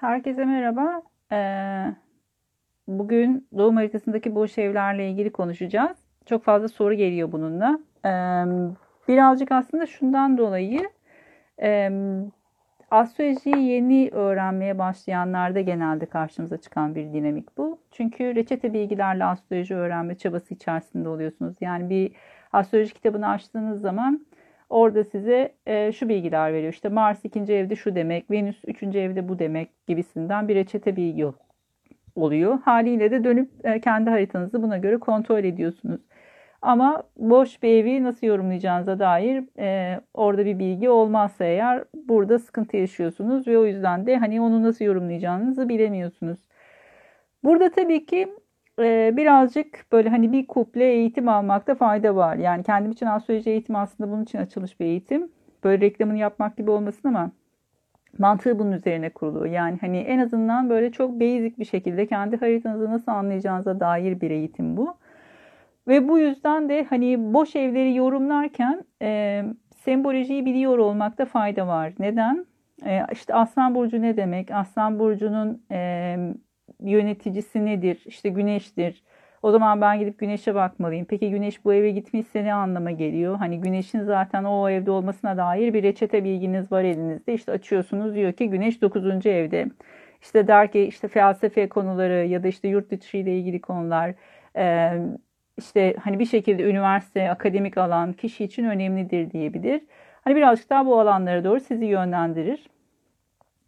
Herkese merhaba. Ee, bugün doğum haritasındaki boş evlerle ilgili konuşacağız. Çok fazla soru geliyor bununla. Ee, birazcık aslında şundan dolayı e, astrolojiyi yeni öğrenmeye başlayanlarda genelde karşımıza çıkan bir dinamik bu. Çünkü reçete bilgilerle astroloji öğrenme çabası içerisinde oluyorsunuz. Yani bir astroloji kitabını açtığınız zaman Orada size e, şu bilgiler veriyor. İşte Mars ikinci evde şu demek, Venüs üçüncü evde bu demek gibisinden bir reçete bilgi oluyor. Haliyle de dönüp e, kendi haritanızı buna göre kontrol ediyorsunuz. Ama boş bir evi nasıl yorumlayacağınıza dair e, orada bir bilgi olmazsa eğer burada sıkıntı yaşıyorsunuz ve o yüzden de hani onu nasıl yorumlayacağınızı bilemiyorsunuz. Burada tabii ki e, birazcık böyle hani bir kuple eğitim almakta fayda var. Yani kendim için astroloji eğitimi aslında bunun için açılmış bir eğitim. Böyle reklamını yapmak gibi olmasın ama mantığı bunun üzerine kurulu. Yani hani en azından böyle çok basic bir şekilde kendi haritanızı nasıl anlayacağınıza dair bir eğitim bu. Ve bu yüzden de hani boş evleri yorumlarken e, sembolojiyi biliyor olmakta fayda var. Neden? E, işte Aslan Burcu ne demek? Aslan Burcu'nun e, yöneticisi nedir? İşte güneştir. O zaman ben gidip güneşe bakmalıyım. Peki güneş bu eve gitmişse ne anlama geliyor? Hani güneşin zaten o evde olmasına dair bir reçete bilginiz var elinizde. İşte açıyorsunuz diyor ki güneş 9. evde. İşte der ki işte felsefe konuları ya da işte yurt dışı ile ilgili konular işte hani bir şekilde üniversite, akademik alan kişi için önemlidir diyebilir. Hani birazcık daha bu alanlara doğru sizi yönlendirir.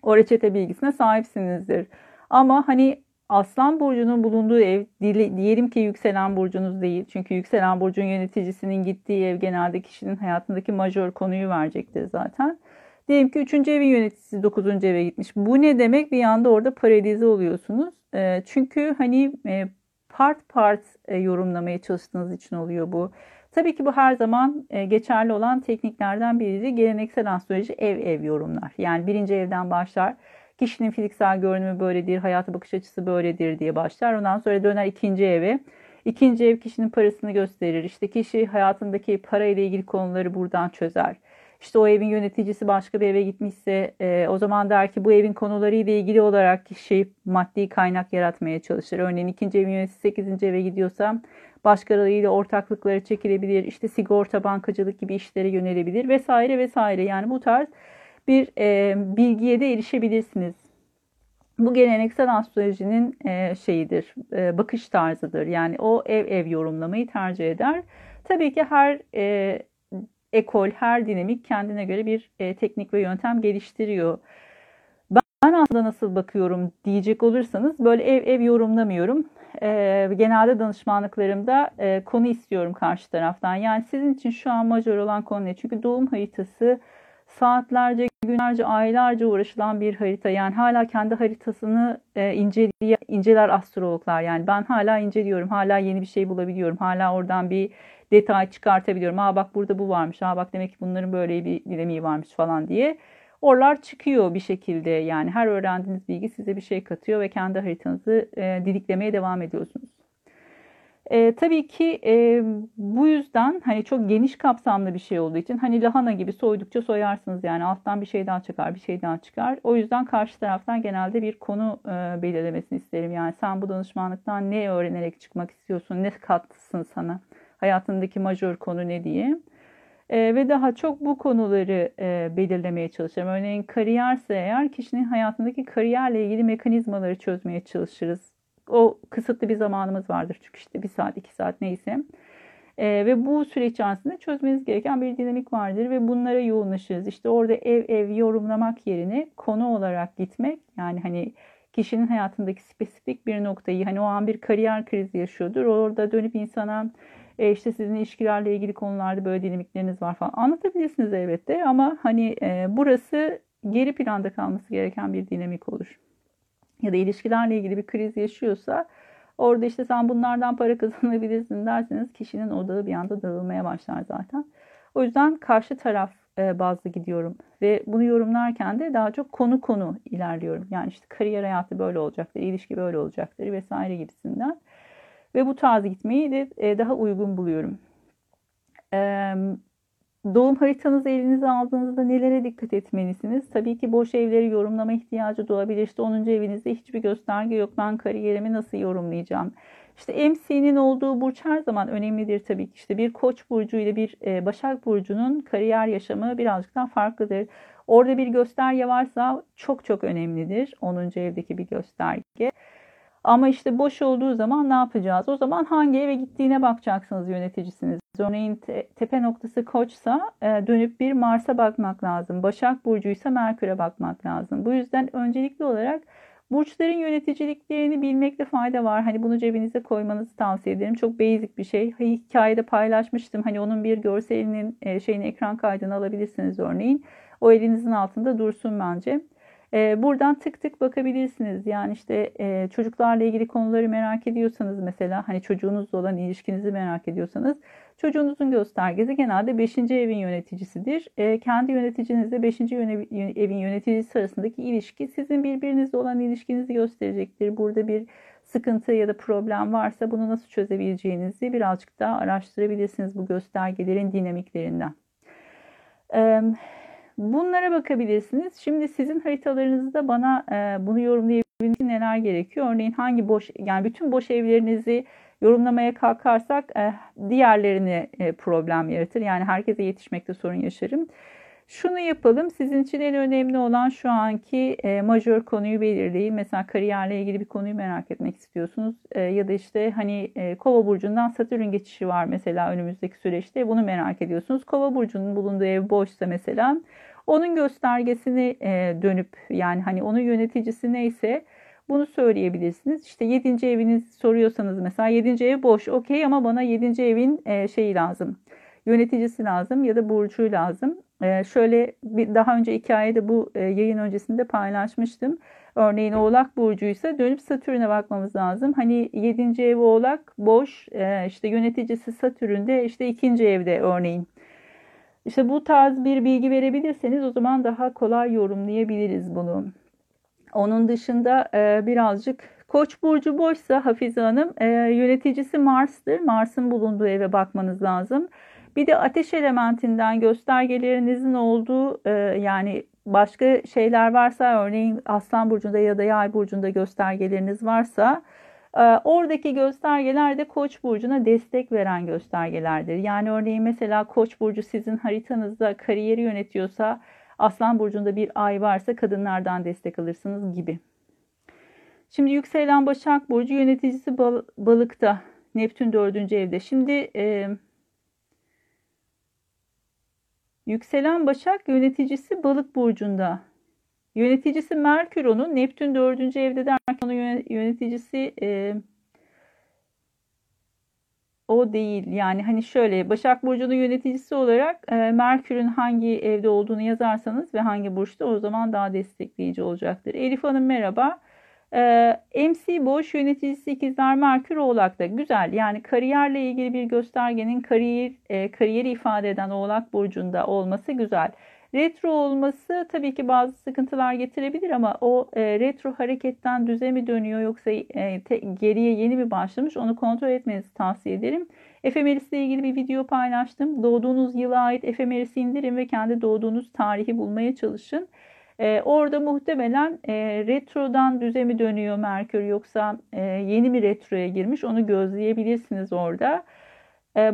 O reçete bilgisine sahipsinizdir. Ama hani Aslan burcunun bulunduğu ev diyelim ki yükselen burcunuz değil. Çünkü yükselen burcun yöneticisinin gittiği ev genelde kişinin hayatındaki majör konuyu verecektir zaten. Diyelim ki 3. evin yöneticisi 9. eve gitmiş. Bu ne demek? Bir anda orada paralize oluyorsunuz. Ee, çünkü hani e, part part e, yorumlamaya çalıştığınız için oluyor bu. Tabii ki bu her zaman e, geçerli olan tekniklerden biri. Geleneksel astroloji ev ev yorumlar. Yani birinci evden başlar Kişinin fiziksel görünümü böyledir, hayata bakış açısı böyledir diye başlar. Ondan sonra döner ikinci eve. İkinci ev kişinin parasını gösterir. İşte kişi hayatındaki para ile ilgili konuları buradan çözer. İşte o evin yöneticisi başka bir eve gitmişse e, o zaman der ki bu evin konuları ile ilgili olarak kişi maddi kaynak yaratmaya çalışır. Örneğin ikinci evin yöneticisi sekizinci eve gidiyorsa başkalarıyla ortaklıkları çekilebilir. İşte sigorta, bankacılık gibi işlere yönelebilir vesaire vesaire. Yani bu tarz bir e, bilgiye de erişebilirsiniz. Bu geleneksel astrolojinin e, şeyidir, e, bakış tarzıdır. Yani o ev ev yorumlamayı tercih eder. Tabii ki her e, ekol, her dinamik kendine göre bir e, teknik ve yöntem geliştiriyor. Ben aslında nasıl bakıyorum diyecek olursanız böyle ev ev yorumlamıyorum. E, genelde danışmanlıklarımda e, konu istiyorum karşı taraftan. Yani sizin için şu an majör olan konu ne? Çünkü doğum haritası saatlerce, günlerce, aylarca uğraşılan bir harita. Yani hala kendi haritasını e, inceliyor, inceler astrologlar. Yani ben hala inceliyorum, hala yeni bir şey bulabiliyorum. Hala oradan bir detay çıkartabiliyorum. Aa bak burada bu varmış, aa bak demek ki bunların böyle bir dinamiği varmış falan diye. Oralar çıkıyor bir şekilde yani her öğrendiğiniz bilgi size bir şey katıyor ve kendi haritanızı e, didiklemeye devam ediyorsunuz. E, tabii ki e, bu yüzden hani çok geniş kapsamlı bir şey olduğu için hani lahana gibi soydukça soyarsınız yani alttan bir şey daha çıkar bir şey daha çıkar. O yüzden karşı taraftan genelde bir konu e, belirlemesini isterim. Yani sen bu danışmanlıktan ne öğrenerek çıkmak istiyorsun, ne katsın sana, hayatındaki majör konu ne diye. E, ve daha çok bu konuları e, belirlemeye çalışırım. Örneğin kariyerse eğer kişinin hayatındaki kariyerle ilgili mekanizmaları çözmeye çalışırız o kısıtlı bir zamanımız vardır çünkü işte bir saat iki saat neyse. E, ve bu süreç içerisinde çözmeniz gereken bir dinamik vardır ve bunlara yoğunlaşırız. İşte orada ev ev yorumlamak yerine konu olarak gitmek yani hani kişinin hayatındaki spesifik bir noktayı hani o an bir kariyer krizi yaşıyordur. Orada dönüp insana e, işte sizin ilişkilerle ilgili konularda böyle dinamikleriniz var falan anlatabilirsiniz elbette ama hani e, burası geri planda kalması gereken bir dinamik olur ya da ilişkilerle ilgili bir kriz yaşıyorsa orada işte sen bunlardan para kazanabilirsin derseniz kişinin odağı bir anda dağılmaya başlar zaten. O yüzden karşı taraf e, bazlı gidiyorum ve bunu yorumlarken de daha çok konu konu ilerliyorum. Yani işte kariyer hayatı böyle olacaktır, ilişki böyle olacaktır vesaire gibisinden. Ve bu tarz gitmeyi de e, daha uygun buluyorum. Doğum haritanızı elinize aldığınızda nelere dikkat etmelisiniz? Tabii ki boş evleri yorumlama ihtiyacı doğabilir. İşte 10. evinizde hiçbir gösterge yok. Ben kariyerimi nasıl yorumlayacağım? İşte MC'nin olduğu burç her zaman önemlidir tabii ki. İşte bir koç burcu ile bir e, başak burcunun kariyer yaşamı birazcık daha farklıdır. Orada bir gösterge varsa çok çok önemlidir. 10. evdeki bir gösterge. Ama işte boş olduğu zaman ne yapacağız? O zaman hangi eve gittiğine bakacaksınız yöneticisiniz. Örneğin te, tepe noktası koçsa e, dönüp bir Mars'a bakmak lazım. Başak burcuysa Merkür'e bakmak lazım. Bu yüzden öncelikli olarak burçların yöneticiliklerini bilmekte fayda var. Hani bunu cebinize koymanızı tavsiye ederim. Çok basic bir şey. Hikayede paylaşmıştım. Hani onun bir görselinin e, şeyini ekran kaydını alabilirsiniz örneğin. O elinizin altında dursun bence. Ee, buradan tık tık bakabilirsiniz. Yani işte e, çocuklarla ilgili konuları merak ediyorsanız mesela hani çocuğunuzla olan ilişkinizi merak ediyorsanız çocuğunuzun göstergesi genelde 5. evin yöneticisidir. Ee, kendi yöneticinizle 5. evin yöneticisi arasındaki ilişki sizin birbirinizle olan ilişkinizi gösterecektir. Burada bir sıkıntı ya da problem varsa bunu nasıl çözebileceğinizi birazcık daha araştırabilirsiniz bu göstergelerin dinamiklerinden. Evet. Bunlara bakabilirsiniz. Şimdi sizin haritalarınızda bana e, bunu yorumlayabilmeniz için neler gerekiyor? Örneğin hangi boş yani bütün boş evlerinizi yorumlamaya kalkarsak e, diğerlerini e, problem yaratır. Yani herkese yetişmekte sorun yaşarım. Şunu yapalım. Sizin için en önemli olan şu anki e, majör konuyu belirleyin. Mesela kariyerle ilgili bir konuyu merak etmek istiyorsunuz. E, ya da işte hani e, Kova burcundan Satürn geçişi var mesela önümüzdeki süreçte. Bunu merak ediyorsunuz. Kova burcunun bulunduğu ev boşsa mesela onun göstergesini e, dönüp yani hani onun yöneticisi neyse bunu söyleyebilirsiniz. İşte 7. eviniz soruyorsanız mesela 7. ev boş okey ama bana 7. evin e, şeyi lazım. Yöneticisi lazım ya da burcu lazım. E, şöyle bir daha önce hikayede bu e, yayın öncesinde paylaşmıştım. Örneğin Oğlak burcuysa dönüp Satürn'e bakmamız lazım. Hani 7. ev Oğlak boş, e, işte yöneticisi Satürn'de işte 2. evde örneğin. İşte bu tarz bir bilgi verebilirseniz o zaman daha kolay yorumlayabiliriz bunu. Onun dışında e, birazcık Koç burcu boşsa Hafize Hanım e, yöneticisi Mars'tır. Mars'ın bulunduğu eve bakmanız lazım. Bir de ateş elementinden göstergelerinizin olduğu e, yani başka şeyler varsa örneğin Aslan burcunda ya da Yay burcunda göstergeleriniz varsa oradaki göstergeler de Koç burcuna destek veren göstergelerdir. Yani örneğin mesela Koç burcu sizin haritanızda kariyeri yönetiyorsa Aslan burcunda bir ay varsa kadınlardan destek alırsınız gibi. Şimdi yükselen Başak burcu yöneticisi bal balıkta. Neptün dördüncü evde. Şimdi e, yükselen Başak yöneticisi balık burcunda. Yöneticisi Merkür. Neptün dördüncü evde derken onun yöneticisi e, o değil. Yani hani şöyle Başak Burcu'nun yöneticisi olarak e, Merkür'ün hangi evde olduğunu yazarsanız ve hangi burçta o zaman daha destekleyici olacaktır. Elif Hanım merhaba. E, MC boş yöneticisi ikizler Merkür Oğlak'ta. Güzel yani kariyerle ilgili bir göstergenin kariyer, e, kariyeri ifade eden Oğlak Burcu'nda olması güzel. Retro olması tabii ki bazı sıkıntılar getirebilir ama o e, retro hareketten düze mi dönüyor yoksa e, te, geriye yeni mi başlamış onu kontrol etmenizi tavsiye ederim. Efemeris ile ilgili bir video paylaştım. Doğduğunuz yıla ait efemerisi indirin ve kendi doğduğunuz tarihi bulmaya çalışın. E, orada muhtemelen e, retrodan düze mi dönüyor Merkür yoksa e, yeni mi retroya girmiş onu gözleyebilirsiniz orada. E,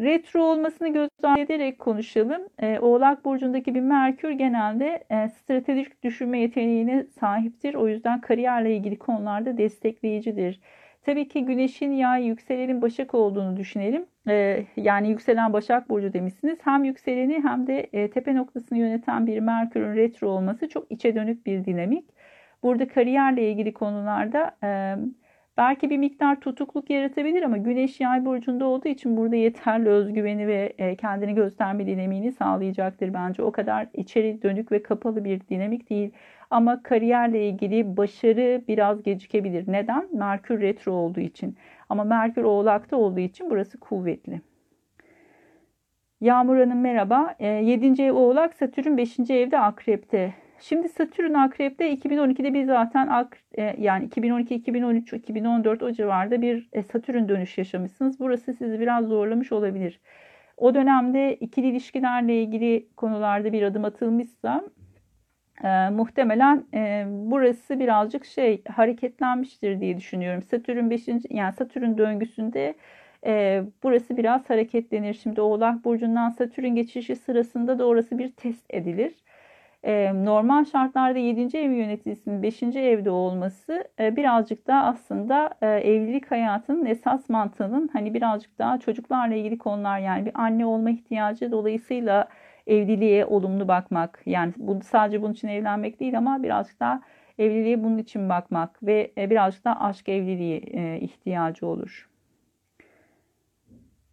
Retro olmasını göz ardı ederek konuşalım. E, Oğlak Burcu'ndaki bir Merkür genelde e, stratejik düşünme yeteneğine sahiptir. O yüzden kariyerle ilgili konularda destekleyicidir. Tabii ki Güneş'in yay, yükselenin Başak olduğunu düşünelim. E, yani yükselen Başak Burcu demişsiniz. Hem yükseleni hem de e, tepe noktasını yöneten bir Merkür'ün retro olması çok içe dönük bir dinamik. Burada kariyerle ilgili konularda... E, Belki bir miktar tutukluk yaratabilir ama Güneş Yay burcunda olduğu için burada yeterli özgüveni ve e, kendini gösterme dinamiğini sağlayacaktır bence. O kadar içeri dönük ve kapalı bir dinamik değil. Ama kariyerle ilgili başarı biraz gecikebilir. Neden? Merkür retro olduğu için. Ama Merkür oğlakta olduğu için burası kuvvetli. Yağmur Hanım merhaba. 7. E, ev oğlak, Satürn 5. evde akrepte. Şimdi Satürn Akrep'te 2012'de bir zaten e, yani 2012, 2013, 2014 o civarda bir e, Satürn dönüş yaşamışsınız. Burası sizi biraz zorlamış olabilir. o dönemde ikili ilişkilerle ilgili konularda bir adım atılmışsa e, muhtemelen e, burası birazcık şey hareketlenmiştir diye düşünüyorum. Satürn 5. yani Satürn döngüsünde e, burası biraz hareketlenir. Şimdi Oğlak Burcu'ndan Satürn geçişi sırasında da orası bir test edilir. Normal şartlarda 7. ev yöneticisinin 5. evde olması birazcık daha aslında evlilik hayatının esas mantığının hani birazcık daha çocuklarla ilgili konular yani bir anne olma ihtiyacı dolayısıyla evliliğe olumlu bakmak. Yani bu sadece bunun için evlenmek değil ama birazcık daha evliliğe bunun için bakmak ve birazcık daha aşk evliliği ihtiyacı olur.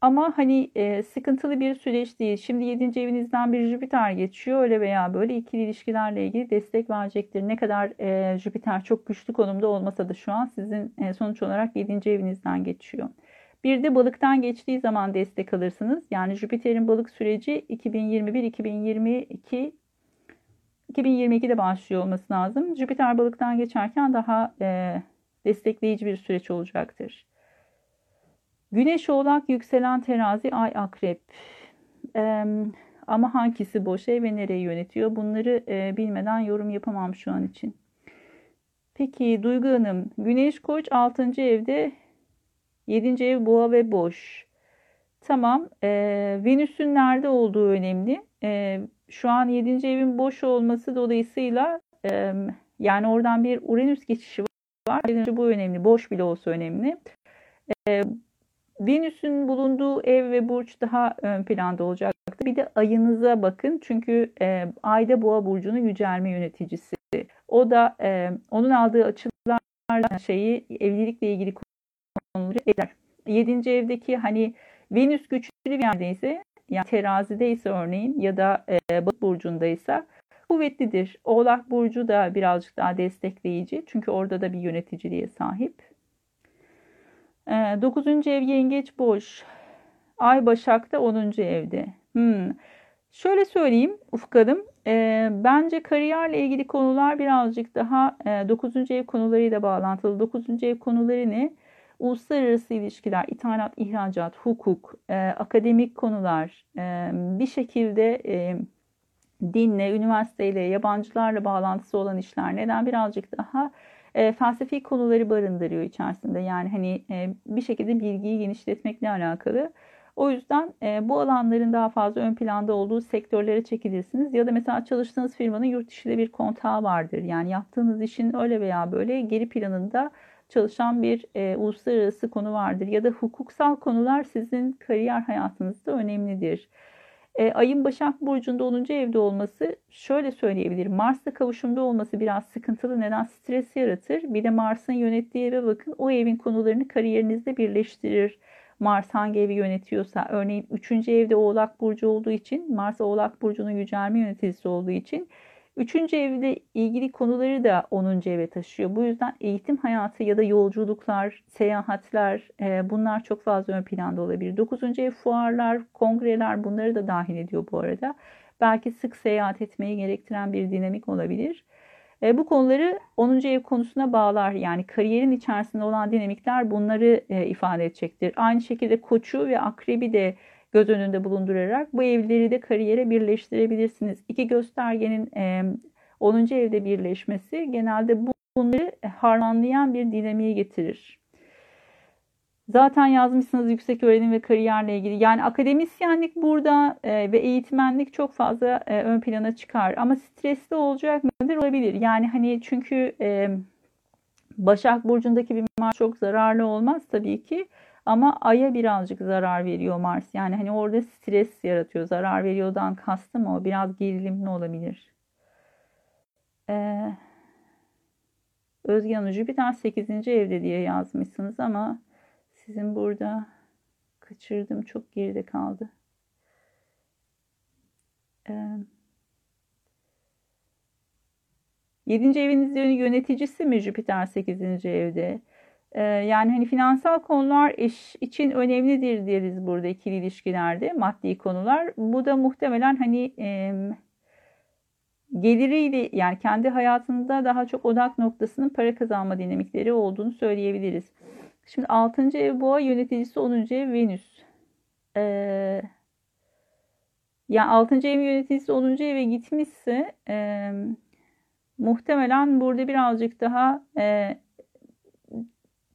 Ama hani e, sıkıntılı bir süreç değil. Şimdi 7. evinizden bir Jüpiter geçiyor. Öyle veya böyle ikili ilişkilerle ilgili destek verecektir. Ne kadar e, Jüpiter çok güçlü konumda olmasa da şu an sizin e, sonuç olarak 7. evinizden geçiyor. Bir de balıktan geçtiği zaman destek alırsınız. Yani Jüpiter'in balık süreci 2021-2022 2022'de başlıyor olması lazım. Jüpiter balıktan geçerken daha e, destekleyici bir süreç olacaktır. Güneş oğlak, yükselen terazi, ay akrep. Ee, ama hangisi boş ev ve nereyi yönetiyor? Bunları e, bilmeden yorum yapamam şu an için. Peki Duygu Hanım, Güneş Koç 6. evde 7. ev boğa ve boş. Tamam. E, Venüs'ün nerede olduğu önemli. E, şu an 7. evin boş olması dolayısıyla e, yani oradan bir Uranüs geçişi var. Bu önemli. Boş bile olsa önemli. E, Venüs'ün bulunduğu ev ve burç daha ön planda olacaktır. Bir de ayınıza bakın. Çünkü e, ayda boğa burcunun yücelme yöneticisi. O da e, onun aldığı açılar şeyi evlilikle ilgili konuları eder. Yedinci evdeki hani Venüs güçlü bir yerdeyse yani terazideyse örneğin ya da e, balık burcundaysa kuvvetlidir. Oğlak burcu da birazcık daha destekleyici. Çünkü orada da bir yöneticiliğe sahip. 9. Ee, ev yengeç boş. Ay Başak'ta 10. evde. Hmm. Şöyle söyleyeyim Ufuk Hanım. E, bence kariyerle ilgili konular birazcık daha e, 9. ev konularıyla bağlantılı. 9. ev konuları ne? Uluslararası ilişkiler, ithalat, ihracat, hukuk, e, akademik konular, e, bir şekilde e, dinle, üniversiteyle, yabancılarla bağlantısı olan işler. Neden birazcık daha e, felsefi konuları barındırıyor içerisinde. Yani hani e, bir şekilde bilgiyi genişletmekle alakalı. O yüzden e, bu alanların daha fazla ön planda olduğu sektörlere çekilirsiniz. Ya da mesela çalıştığınız firmanın yurt dışında bir kontağı vardır. Yani yaptığınız işin öyle veya böyle geri planında çalışan bir e, uluslararası konu vardır. Ya da hukuksal konular sizin kariyer hayatınızda önemlidir. E, ayın Başak Burcu'nda 10. evde olması şöyle söyleyebilirim. Mars'la kavuşumda olması biraz sıkıntılı. Neden? Stres yaratır. Bir de Mars'ın yönettiği eve bakın. O evin konularını kariyerinizde birleştirir. Mars hangi evi yönetiyorsa örneğin 3. evde Oğlak Burcu olduğu için Mars Oğlak Burcu'nun yücelme yöneticisi olduğu için Üçüncü evde ilgili konuları da 10. eve taşıyor. Bu yüzden eğitim hayatı ya da yolculuklar, seyahatler e, bunlar çok fazla ön planda olabilir. Dokuzuncu ev fuarlar, kongreler bunları da dahil ediyor bu arada. Belki sık seyahat etmeyi gerektiren bir dinamik olabilir. E, bu konuları 10. ev konusuna bağlar. Yani kariyerin içerisinde olan dinamikler bunları e, ifade edecektir. Aynı şekilde koçu ve akrebi de göz önünde bulundurarak bu evleri de kariyere birleştirebilirsiniz. İki göstergenin 10. evde birleşmesi genelde bunları harmanlayan bir dinamiği getirir. Zaten yazmışsınız yüksek öğrenim ve kariyerle ilgili. Yani akademisyenlik burada e, ve eğitmenlik çok fazla e, ön plana çıkar. Ama stresli olacak mıdır? Olabilir. Yani hani çünkü e, Başak Burcu'ndaki bir Mars çok zararlı olmaz tabii ki. Ama Ay'a birazcık zarar veriyor Mars. Yani hani orada stres yaratıyor. Zarar veriyordan kastım o. Biraz gerilimli olabilir. Ee, Özge Hanım Jüpiter 8. evde diye yazmışsınız ama sizin burada kaçırdım. Çok geride kaldı. Ee, 7. evinizin yöneticisi mi Jüpiter 8. evde? Ee, yani hani finansal konular eş için önemlidir deriz burada ikili ilişkilerde maddi konular. Bu da muhtemelen hani e, geliriyle yani kendi hayatında daha çok odak noktasının para kazanma dinamikleri olduğunu söyleyebiliriz. Şimdi 6. ev boğa yöneticisi 10. ev Venüs. Ee, Yani 6. ev yöneticisi 10. eve gitmişse e, muhtemelen burada birazcık daha e,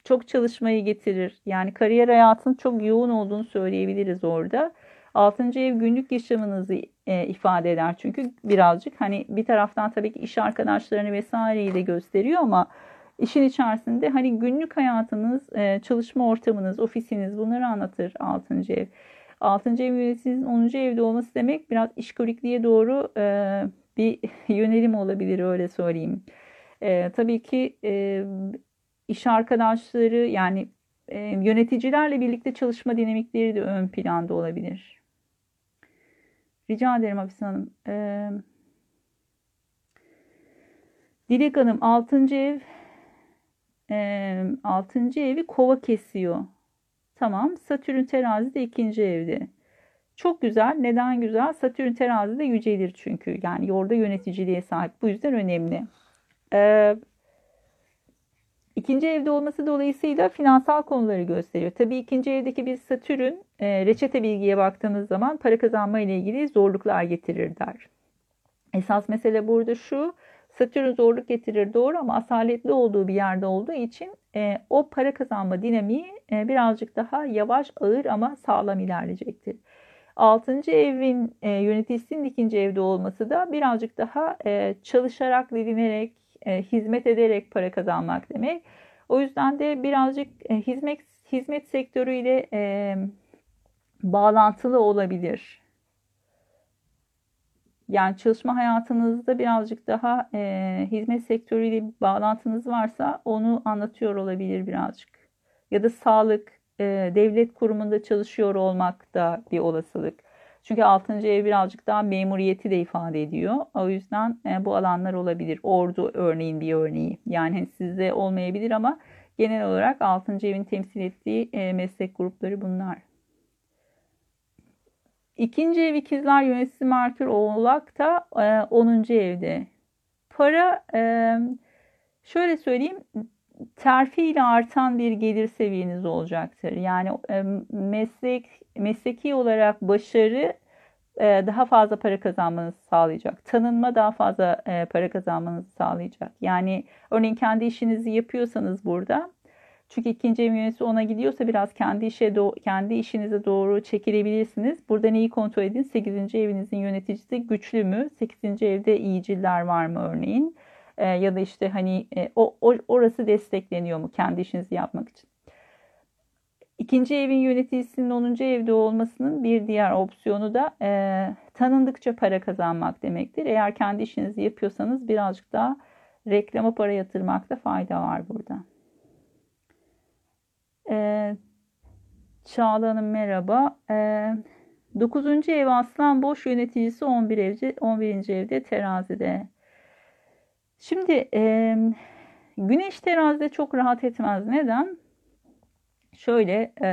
çok çalışmayı getirir. Yani kariyer hayatının çok yoğun olduğunu söyleyebiliriz orada. 6. ev günlük yaşamınızı e, ifade eder çünkü birazcık hani bir taraftan tabii ki iş arkadaşlarını vesaireyi de gösteriyor ama işin içerisinde hani günlük hayatınız, e, çalışma ortamınız, ofisiniz bunları anlatır 6. ev. 6. ev yöneticinizin 10. evde olması demek biraz işkolikliğe doğru e, bir yönelim olabilir öyle söyleyeyim. E, tabii ki e, iş arkadaşları yani e, yöneticilerle birlikte çalışma dinamikleri de ön planda olabilir. Rica ederim Hafize Hanım. E, Dilek Hanım 6. ev e, 6. evi kova kesiyor. Tamam. Satürn terazide ikinci evde. Çok güzel. Neden güzel? Satürn terazide yücelir çünkü. Yani orada yöneticiliğe sahip. Bu yüzden önemli. Ee, ikinci evde olması dolayısıyla finansal konuları gösteriyor. Tabii ikinci evdeki bir Satürn e, reçete bilgiye baktığımız zaman para kazanma ile ilgili zorluklar getirir der. Esas mesele burada şu. Satürn zorluk getirir doğru ama asaletli olduğu bir yerde olduğu için e, o para kazanma dinamiği e, birazcık daha yavaş, ağır ama sağlam ilerleyecektir. Altıncı evin e, yöneticisinin ikinci evde olması da birazcık daha e, çalışarak, didinerek, e, hizmet ederek para kazanmak demek. O yüzden de birazcık e, hizmet hizmet sektörüyle e, bağlantılı olabilir. Yani çalışma hayatınızda birazcık daha e, hizmet sektörüyle bir bağlantınız varsa onu anlatıyor olabilir birazcık. Ya da sağlık, e, devlet kurumunda çalışıyor olmak da bir olasılık. Çünkü 6. ev birazcık daha memuriyeti de ifade ediyor. O yüzden e, bu alanlar olabilir. Ordu örneğin bir örneği. Yani hani sizde olmayabilir ama genel olarak 6. evin temsil ettiği e, meslek grupları bunlar. İkinci ev ikizler yöneticisi Merkür Oğlak da 10. E, evde. Para şöyle söyleyeyim terfi ile artan bir gelir seviyeniz olacaktır. Yani e, meslek mesleki olarak başarı daha fazla para kazanmanızı sağlayacak. Tanınma daha fazla para kazanmanızı sağlayacak. Yani örneğin kendi işinizi yapıyorsanız burada çünkü ikinci ev yöneticisi ona gidiyorsa biraz kendi işe do- kendi işinize doğru çekilebilirsiniz. Burada neyi kontrol edin? 8. evinizin yöneticisi güçlü mü? 8. evde iyiciller var mı örneğin? E, ya da işte hani e, o, o orası destekleniyor mu kendi işinizi yapmak için? İkinci evin yöneticisinin 10. evde olmasının bir diğer opsiyonu da e, tanındıkça para kazanmak demektir. Eğer kendi işinizi yapıyorsanız birazcık daha reklama para yatırmakta fayda var burada. E, Çağla Hanım merhaba. E, ee, 9. ev Aslan Boş yöneticisi 11 evde, 11. evde terazide. Şimdi e, Güneş terazide çok rahat etmez. Neden? Şöyle e,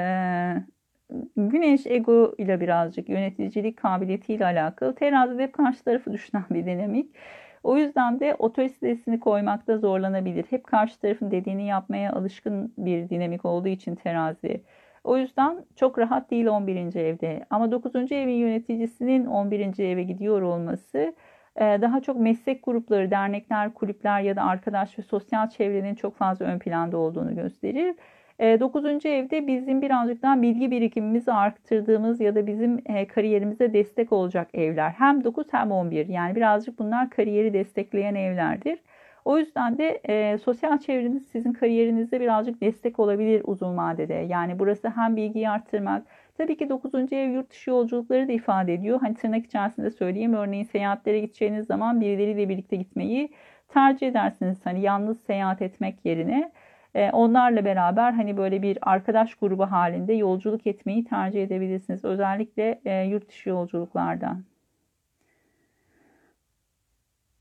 Güneş ego ile birazcık yöneticilik kabiliyetiyle alakalı. Terazide hep karşı tarafı düşünen bir dinamik. O yüzden de otoritesini koymakta zorlanabilir. Hep karşı tarafın dediğini yapmaya alışkın bir dinamik olduğu için terazi. O yüzden çok rahat değil 11. evde. Ama 9. evin yöneticisinin 11. eve gidiyor olması daha çok meslek grupları, dernekler, kulüpler ya da arkadaş ve sosyal çevrenin çok fazla ön planda olduğunu gösterir. E, dokuzuncu evde bizim birazcık daha bilgi birikimimizi arttırdığımız ya da bizim e, kariyerimize destek olacak evler. Hem 9 hem 11 yani birazcık bunlar kariyeri destekleyen evlerdir. O yüzden de e, sosyal çevreniz sizin kariyerinizde birazcık destek olabilir uzun vadede. Yani burası hem bilgiyi arttırmak, tabii ki 9. ev yurt dışı yolculukları da ifade ediyor. Hani tırnak içerisinde söyleyeyim örneğin seyahatlere gideceğiniz zaman birileriyle birlikte gitmeyi tercih edersiniz. Hani yalnız seyahat etmek yerine. Ee, onlarla beraber hani böyle bir arkadaş grubu halinde yolculuk etmeyi tercih edebilirsiniz. Özellikle e, yurt dışı yolculuklarda.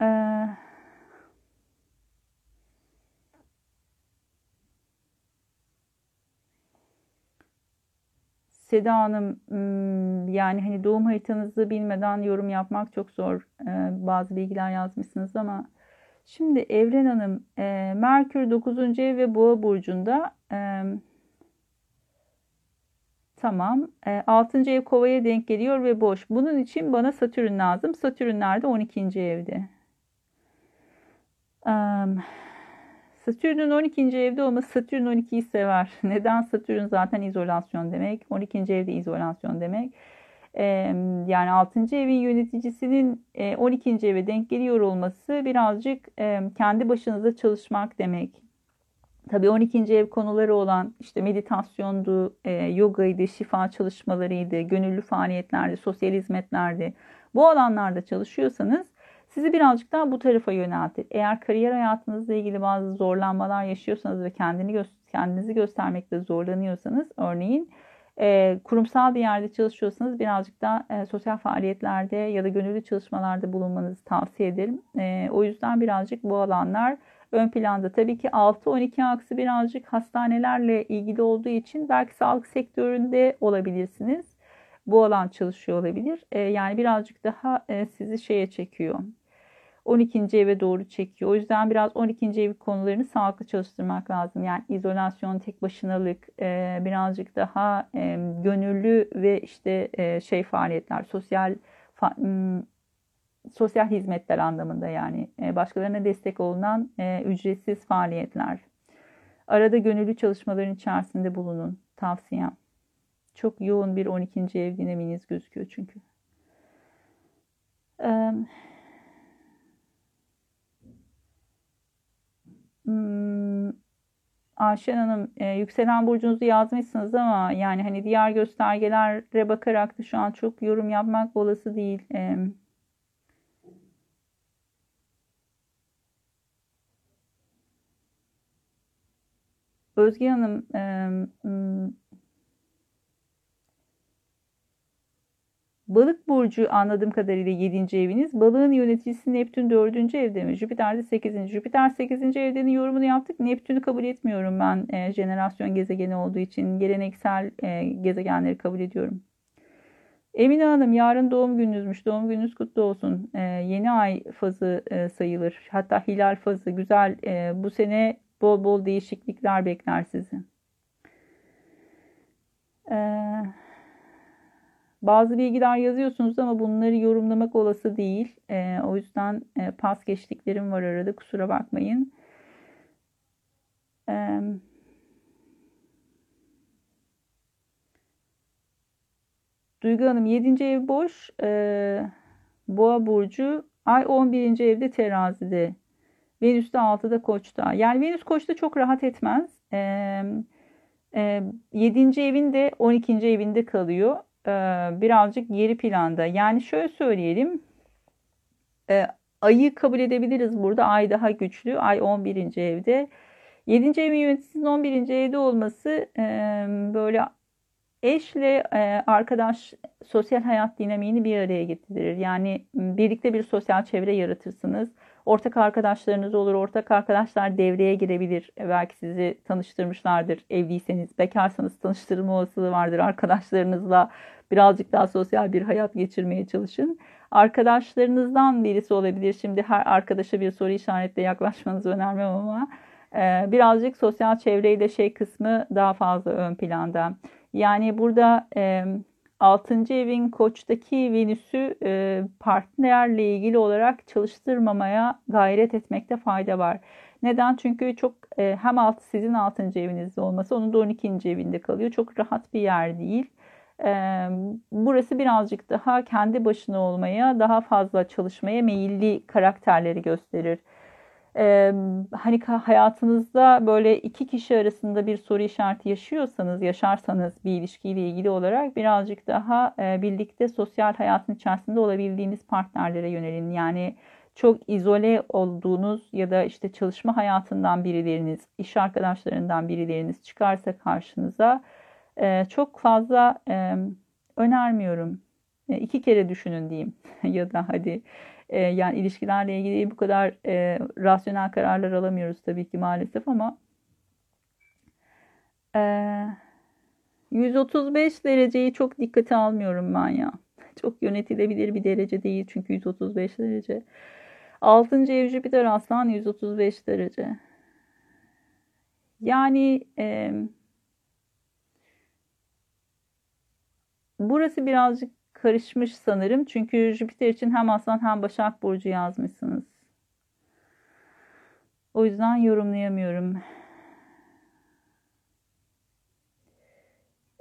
Ee, Seda Hanım yani hani doğum haritanızı bilmeden yorum yapmak çok zor. Bazı bilgiler yazmışsınız ama Şimdi Evren Hanım, Merkür 9. ev ve Boğa burcunda Tamam. E, 6. ev kovaya denk geliyor ve boş. Bunun için bana Satürn lazım. Satürn nerede? 12. evde. Satürn'ün 12. evde olması Satürn 12'yi sever. Neden? Satürn zaten izolasyon demek. 12. evde izolasyon demek. Yani 6. evin yöneticisinin 12. E, eve denk geliyor olması birazcık e, kendi başınıza çalışmak demek. Tabii 12. ev konuları olan işte meditasyondu, e, yogaydı, şifa çalışmalarıydı, gönüllü faaliyetlerdi, sosyal hizmetlerdi. Bu alanlarda çalışıyorsanız sizi birazcık daha bu tarafa yöneltir. Eğer kariyer hayatınızla ilgili bazı zorlanmalar yaşıyorsanız ve kendini gö kendinizi göstermekte zorlanıyorsanız örneğin e, kurumsal bir yerde çalışıyorsanız birazcık daha e, sosyal faaliyetlerde ya da gönüllü çalışmalarda bulunmanızı tavsiye ederim. E, o yüzden birazcık bu alanlar ön planda. Tabii ki 6-12 aksı birazcık hastanelerle ilgili olduğu için belki sağlık sektöründe olabilirsiniz. Bu alan çalışıyor olabilir. Yani birazcık daha sizi şeye çekiyor. 12. eve doğru çekiyor. O yüzden biraz 12. ev konularını sağlıklı çalıştırmak lazım. Yani izolasyon, tek başınalık, e, birazcık daha e, gönüllü ve işte e, şey faaliyetler, sosyal sosyal hizmetler anlamında yani başkalarına destek olunan ücretsiz faaliyetler. Arada gönüllü çalışmaların içerisinde bulunun tavsiyem. Çok yoğun bir 12. ev dinaminiz gözüküyor çünkü. Ee, hmm, Ayşen Hanım e, yükselen burcunuzu yazmışsınız ama yani hani diğer göstergelere bakarak da şu an çok yorum yapmak olası değil. E, Özge Hanım e, Balık burcu anladığım kadarıyla 7. eviniz. Balığın yöneticisi Neptün 4. evde mi? Jüpiter de 8. Jüpiter 8. evdenin yorumunu yaptık. Neptün'ü kabul etmiyorum ben e, jenerasyon gezegeni olduğu için. Geleneksel e, gezegenleri kabul ediyorum. Emine Hanım yarın doğum gününüzmüş. Doğum gününüz kutlu olsun. E, yeni ay fazı e, sayılır. Hatta hilal fazı güzel. E, bu sene bol bol değişiklikler bekler sizi. Eee bazı bilgiler yazıyorsunuz ama bunları yorumlamak olası değil. E, o yüzden e, pas geçtiklerim var arada kusura bakmayın. E, Duygu Hanım 7. ev boş. E, Boğa Burcu. Ay 11. evde terazide. Venüs de 6'da koçta. Yani Venüs koçta çok rahat etmez. E, e, 7. evin de 12. evinde kalıyor. E, birazcık geri planda. Yani şöyle söyleyelim. E, ayı kabul edebiliriz burada. Ay daha güçlü. Ay 11. evde. 7. evin yöneticisinin 11. evde olması e, böyle eşle arkadaş sosyal hayat dinamiğini bir araya getirir. Yani birlikte bir sosyal çevre yaratırsınız. Ortak arkadaşlarınız olur. Ortak arkadaşlar devreye girebilir. Belki sizi tanıştırmışlardır evliyseniz. Bekarsanız tanıştırma olasılığı vardır arkadaşlarınızla. Birazcık daha sosyal bir hayat geçirmeye çalışın. Arkadaşlarınızdan birisi olabilir. Şimdi her arkadaşa bir soru işaretle yaklaşmanızı önermem ama e, birazcık sosyal çevreyle şey kısmı daha fazla ön planda. Yani burada e, 6. evin koçtaki Venüs'ü e, partnerle ilgili olarak çalıştırmamaya gayret etmekte fayda var. Neden? Çünkü çok e, hem alt, sizin 6. evinizde olması onun da 12. evinde kalıyor. Çok rahat bir yer değil. E, burası birazcık daha kendi başına olmaya, daha fazla çalışmaya meyilli karakterleri gösterir e, hani hayatınızda böyle iki kişi arasında bir soru işareti yaşıyorsanız, yaşarsanız bir ilişkiyle ilgili olarak birazcık daha e, birlikte sosyal hayatın içerisinde olabildiğiniz partnerlere yönelin. Yani çok izole olduğunuz ya da işte çalışma hayatından birileriniz, iş arkadaşlarından birileriniz çıkarsa karşınıza e, çok fazla e, önermiyorum. E, iki kere düşünün diyeyim ya da hadi e, yani ilişkilerle ilgili bu kadar e, rasyonel kararlar alamıyoruz tabii ki maalesef ama e, 135 dereceyi çok dikkate almıyorum ben ya. Çok yönetilebilir bir derece değil çünkü 135 derece. 6. ev Jüpiter Aslan 135 derece. Yani e, burası birazcık karışmış sanırım. Çünkü Jüpiter için hem Aslan hem Başak Burcu yazmışsınız. O yüzden yorumlayamıyorum.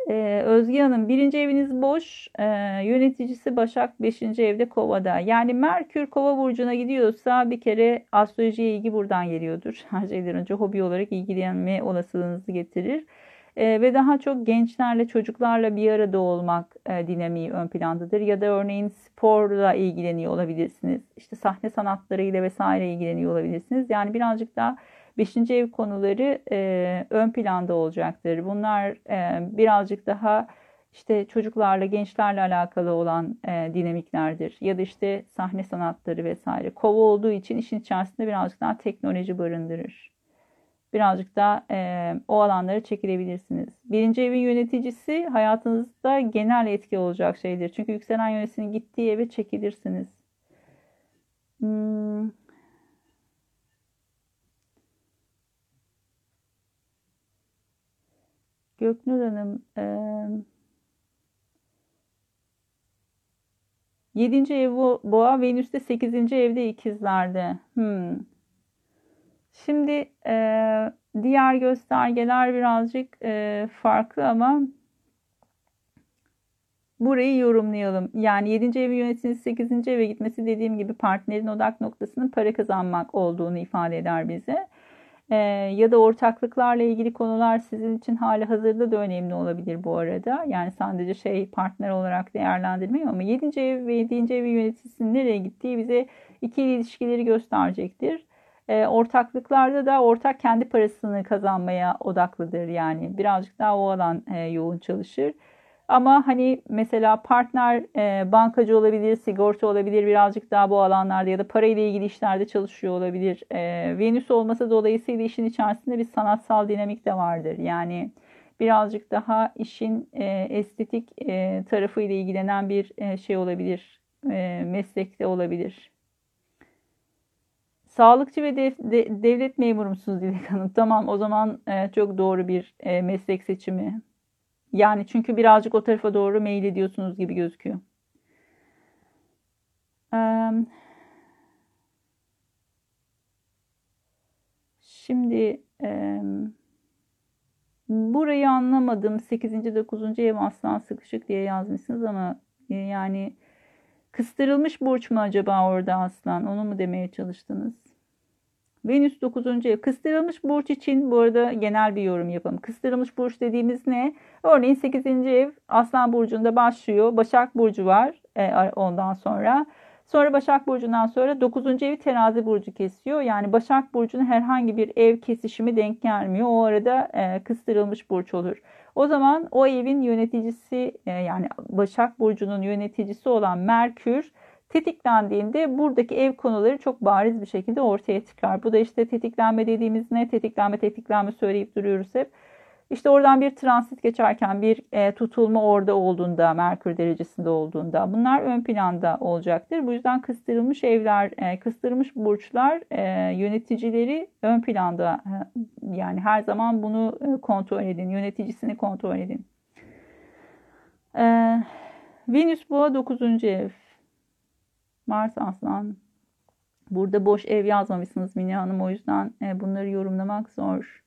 Ee, Özge Hanım birinci eviniz boş. Ee, yöneticisi Başak beşinci evde Kova'da. Yani Merkür Kova burcuna gidiyorsa bir kere astrolojiye ilgi buradan geliyordur. Her şeyden önce hobi olarak ilgilenme olasılığınızı getirir. Ee, ve daha çok gençlerle çocuklarla bir arada olmak e, dinamiği ön plandadır. Ya da örneğin sporla ilgileniyor olabilirsiniz. İşte sahne sanatlarıyla vesaire ilgileniyor olabilirsiniz. Yani birazcık daha Beşinci ev konuları e, ön planda olacaktır. Bunlar e, birazcık daha işte çocuklarla, gençlerle alakalı olan e, dinamiklerdir. Ya da işte sahne sanatları vesaire. Kova olduğu için işin içerisinde birazcık daha teknoloji barındırır. Birazcık daha e, o alanlara çekilebilirsiniz. Birinci evin yöneticisi hayatınızda genel etki olacak şeydir. Çünkü yükselen yöneticisinin gittiği eve çekilirsiniz. Hmm, Göknur Hanım e, 7. ev boğa Venüs'te 8. evde ikizlerde. Hmm. Şimdi e, diğer göstergeler birazcık e, farklı ama burayı yorumlayalım. Yani 7. evi yöneticisi 8. eve gitmesi dediğim gibi partnerin odak noktasının para kazanmak olduğunu ifade eder bize e, ya da ortaklıklarla ilgili konular sizin için hali hazırda da önemli olabilir bu arada. Yani sadece şey partner olarak değerlendirmiyor ama 7. ev ve 7. ev yöneticisinin nereye gittiği bize ikili ilişkileri gösterecektir. E, ortaklıklarda da ortak kendi parasını kazanmaya odaklıdır yani birazcık daha o alan e, yoğun çalışır. Ama hani mesela partner e, bankacı olabilir, sigorta olabilir, birazcık daha bu alanlarda ya da parayla ilgili işlerde çalışıyor olabilir. E, Venüs olması dolayısıyla işin içerisinde bir sanatsal dinamik de vardır. Yani birazcık daha işin estetik tarafıyla ilgilenen bir şey olabilir, e, meslekte olabilir. Sağlıkçı ve dev, de, devlet memuru musunuz Dilek Hanım? Tamam o zaman e, çok doğru bir e, meslek seçimi. Yani çünkü birazcık o tarafa doğru meyil ediyorsunuz gibi gözüküyor. Şimdi burayı anlamadım. 8. 9. ev aslan sıkışık diye yazmışsınız ama e, yani kıstırılmış burç mu acaba orada aslan? Onu mu demeye çalıştınız? Venüs 9. ev. Kıstırılmış burç için bu arada genel bir yorum yapalım. Kıstırılmış burç dediğimiz ne? Örneğin 8. ev Aslan Burcu'nda başlıyor. Başak Burcu var e, ondan sonra. Sonra Başak Burcu'ndan sonra 9. evi Terazi Burcu kesiyor. Yani Başak Burcu'nun herhangi bir ev kesişimi denk gelmiyor. O arada e, kıstırılmış burç olur. O zaman o evin yöneticisi e, yani Başak Burcu'nun yöneticisi olan Merkür tetiklendiğinde buradaki ev konuları çok bariz bir şekilde ortaya çıkar. Bu da işte tetiklenme dediğimiz ne? Tetiklenme, tetiklenme söyleyip duruyoruz hep. İşte oradan bir transit geçerken bir e, tutulma orada olduğunda, Merkür derecesinde olduğunda bunlar ön planda olacaktır. Bu yüzden kıstırılmış evler, e, kıstırılmış burçlar e, yöneticileri ön planda e, yani her zaman bunu e, kontrol edin, yöneticisini kontrol edin. E, Venüs Boğa 9. ev. Mars Aslan. Burada boş ev yazmamışsınız Mine Hanım. O yüzden e, bunları yorumlamak zor.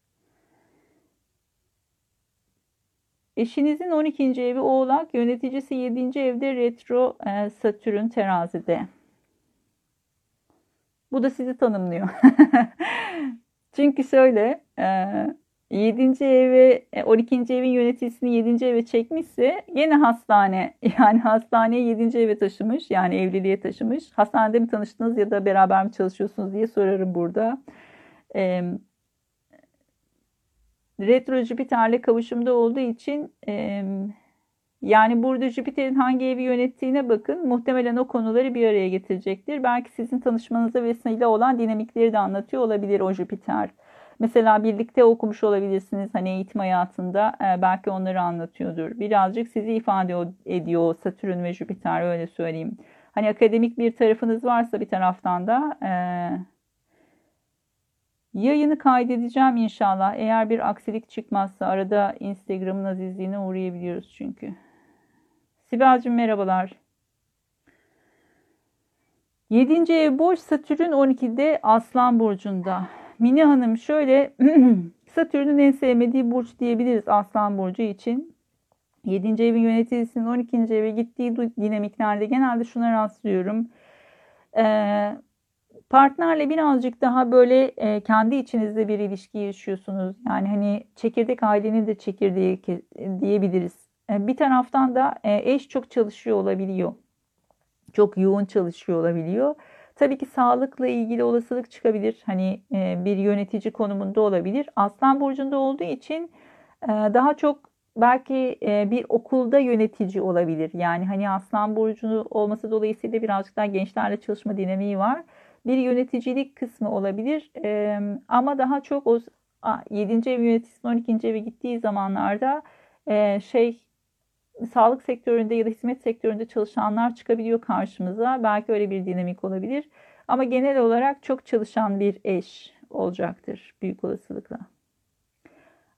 Eşinizin 12. evi Oğlak, yöneticisi 7. evde Retro e, Satürn terazide. Bu da sizi tanımlıyor. Çünkü şöyle e, 7. eve 12. E, evin yöneticisini 7. eve çekmişse yine hastane yani hastaneye 7. eve taşımış yani evliliğe taşımış. Hastanede mi tanıştınız ya da beraber mi çalışıyorsunuz diye sorarım burada. E, retro Jüpiter'le kavuşumda olduğu için e, yani burada Jüpiter'in hangi evi yönettiğine bakın. Muhtemelen o konuları bir araya getirecektir. Belki sizin tanışmanıza vesile olan dinamikleri de anlatıyor olabilir o Jüpiter. Mesela birlikte okumuş olabilirsiniz hani eğitim hayatında e, belki onları anlatıyordur. Birazcık sizi ifade ediyor Satürn ve Jüpiter öyle söyleyeyim. Hani akademik bir tarafınız varsa bir taraftan da e, yayını kaydedeceğim inşallah. Eğer bir aksilik çıkmazsa arada Instagram'ın azizliğine uğrayabiliyoruz çünkü. Sibel'cim merhabalar. 7. ev boş Satürn 12'de Aslan Burcu'nda. Mine Hanım şöyle Satürn'ün en sevmediği burç diyebiliriz Aslan Burcu için. 7. evin yöneticisinin 12. eve gittiği dinamiklerde genelde şuna rastlıyorum. Ee, partnerle birazcık daha böyle e, kendi içinizde bir ilişki yaşıyorsunuz. Yani hani çekirdek ailenin de çekirdeği diyebiliriz. E, bir taraftan da e, eş çok çalışıyor olabiliyor. Çok yoğun çalışıyor olabiliyor. Tabii ki sağlıkla ilgili olasılık çıkabilir. Hani e, bir yönetici konumunda olabilir. Aslan burcunda olduğu için e, daha çok belki e, bir okulda yönetici olabilir. Yani hani Aslan burcu olması dolayısıyla birazcık daha gençlerle çalışma dinamiği var. Bir yöneticilik kısmı olabilir. E, ama daha çok o 7. ev yöneticisinin 12. eve gittiği zamanlarda e, şey sağlık sektöründe ya da hizmet sektöründe çalışanlar çıkabiliyor karşımıza. Belki öyle bir dinamik olabilir. Ama genel olarak çok çalışan bir eş olacaktır büyük olasılıkla.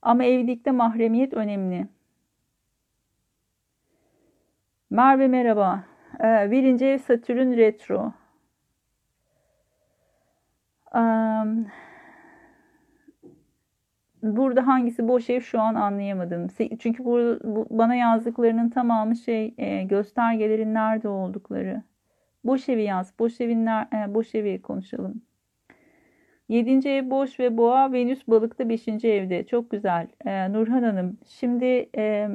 Ama evlilikte mahremiyet önemli. Merve merhaba. Birinci ev Satürn retro. Burada hangisi boş ev şu an anlayamadım. Çünkü bu, bu bana yazdıklarının tamamı şey e, göstergelerin nerede oldukları. Boş evi yaz. Boş evin e, boş evi konuşalım. 7. ev boş ve boğa Venüs balıkta 5. evde. Çok güzel. E, Nurhan Hanım şimdi e,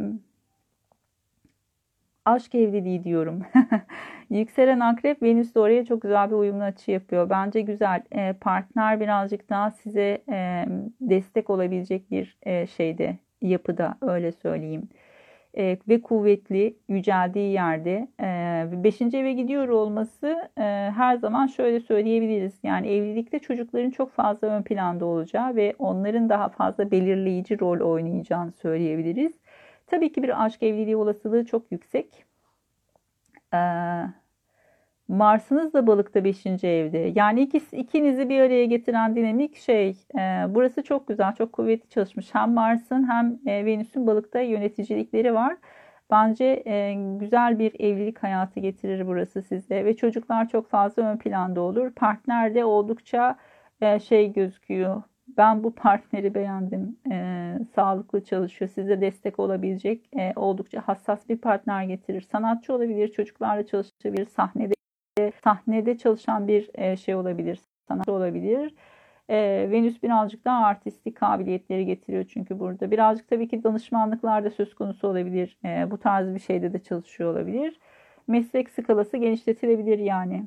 aşk evliliği diyorum. Yükselen akrep Venüs de oraya çok güzel bir uyumlu açı yapıyor. Bence güzel. E, partner birazcık daha size e, destek olabilecek bir e, şeyde yapıda öyle söyleyeyim. E, ve kuvvetli yüceldiği yerde e, beşinci eve gidiyor olması e, her zaman şöyle söyleyebiliriz. Yani evlilikte çocukların çok fazla ön planda olacağı ve onların daha fazla belirleyici rol oynayacağını söyleyebiliriz. Tabii ki bir aşk evliliği olasılığı çok yüksek. Ee, Mars'ınız da balıkta 5. evde. Yani ikisi, ikinizi bir araya getiren dinamik şey. E, burası çok güzel, çok kuvvetli çalışmış. Hem Mars'ın hem e, Venüs'ün balıkta yöneticilikleri var. Bence e, güzel bir evlilik hayatı getirir burası size. Ve çocuklar çok fazla ön planda olur. Partner de oldukça e, şey gözüküyor. Ben bu partneri beğendim. E, sağlıklı çalışıyor. Size destek olabilecek. E, oldukça hassas bir partner getirir. Sanatçı olabilir, çocuklarla çalışabilir, sahnede sahnede çalışan bir e, şey olabilir, sanatçı olabilir. E, Venüs birazcık daha artistik kabiliyetleri getiriyor çünkü burada. Birazcık tabii ki danışmanlıklar da söz konusu olabilir. E, bu tarz bir şeyde de çalışıyor olabilir. Meslek skalası genişletilebilir yani.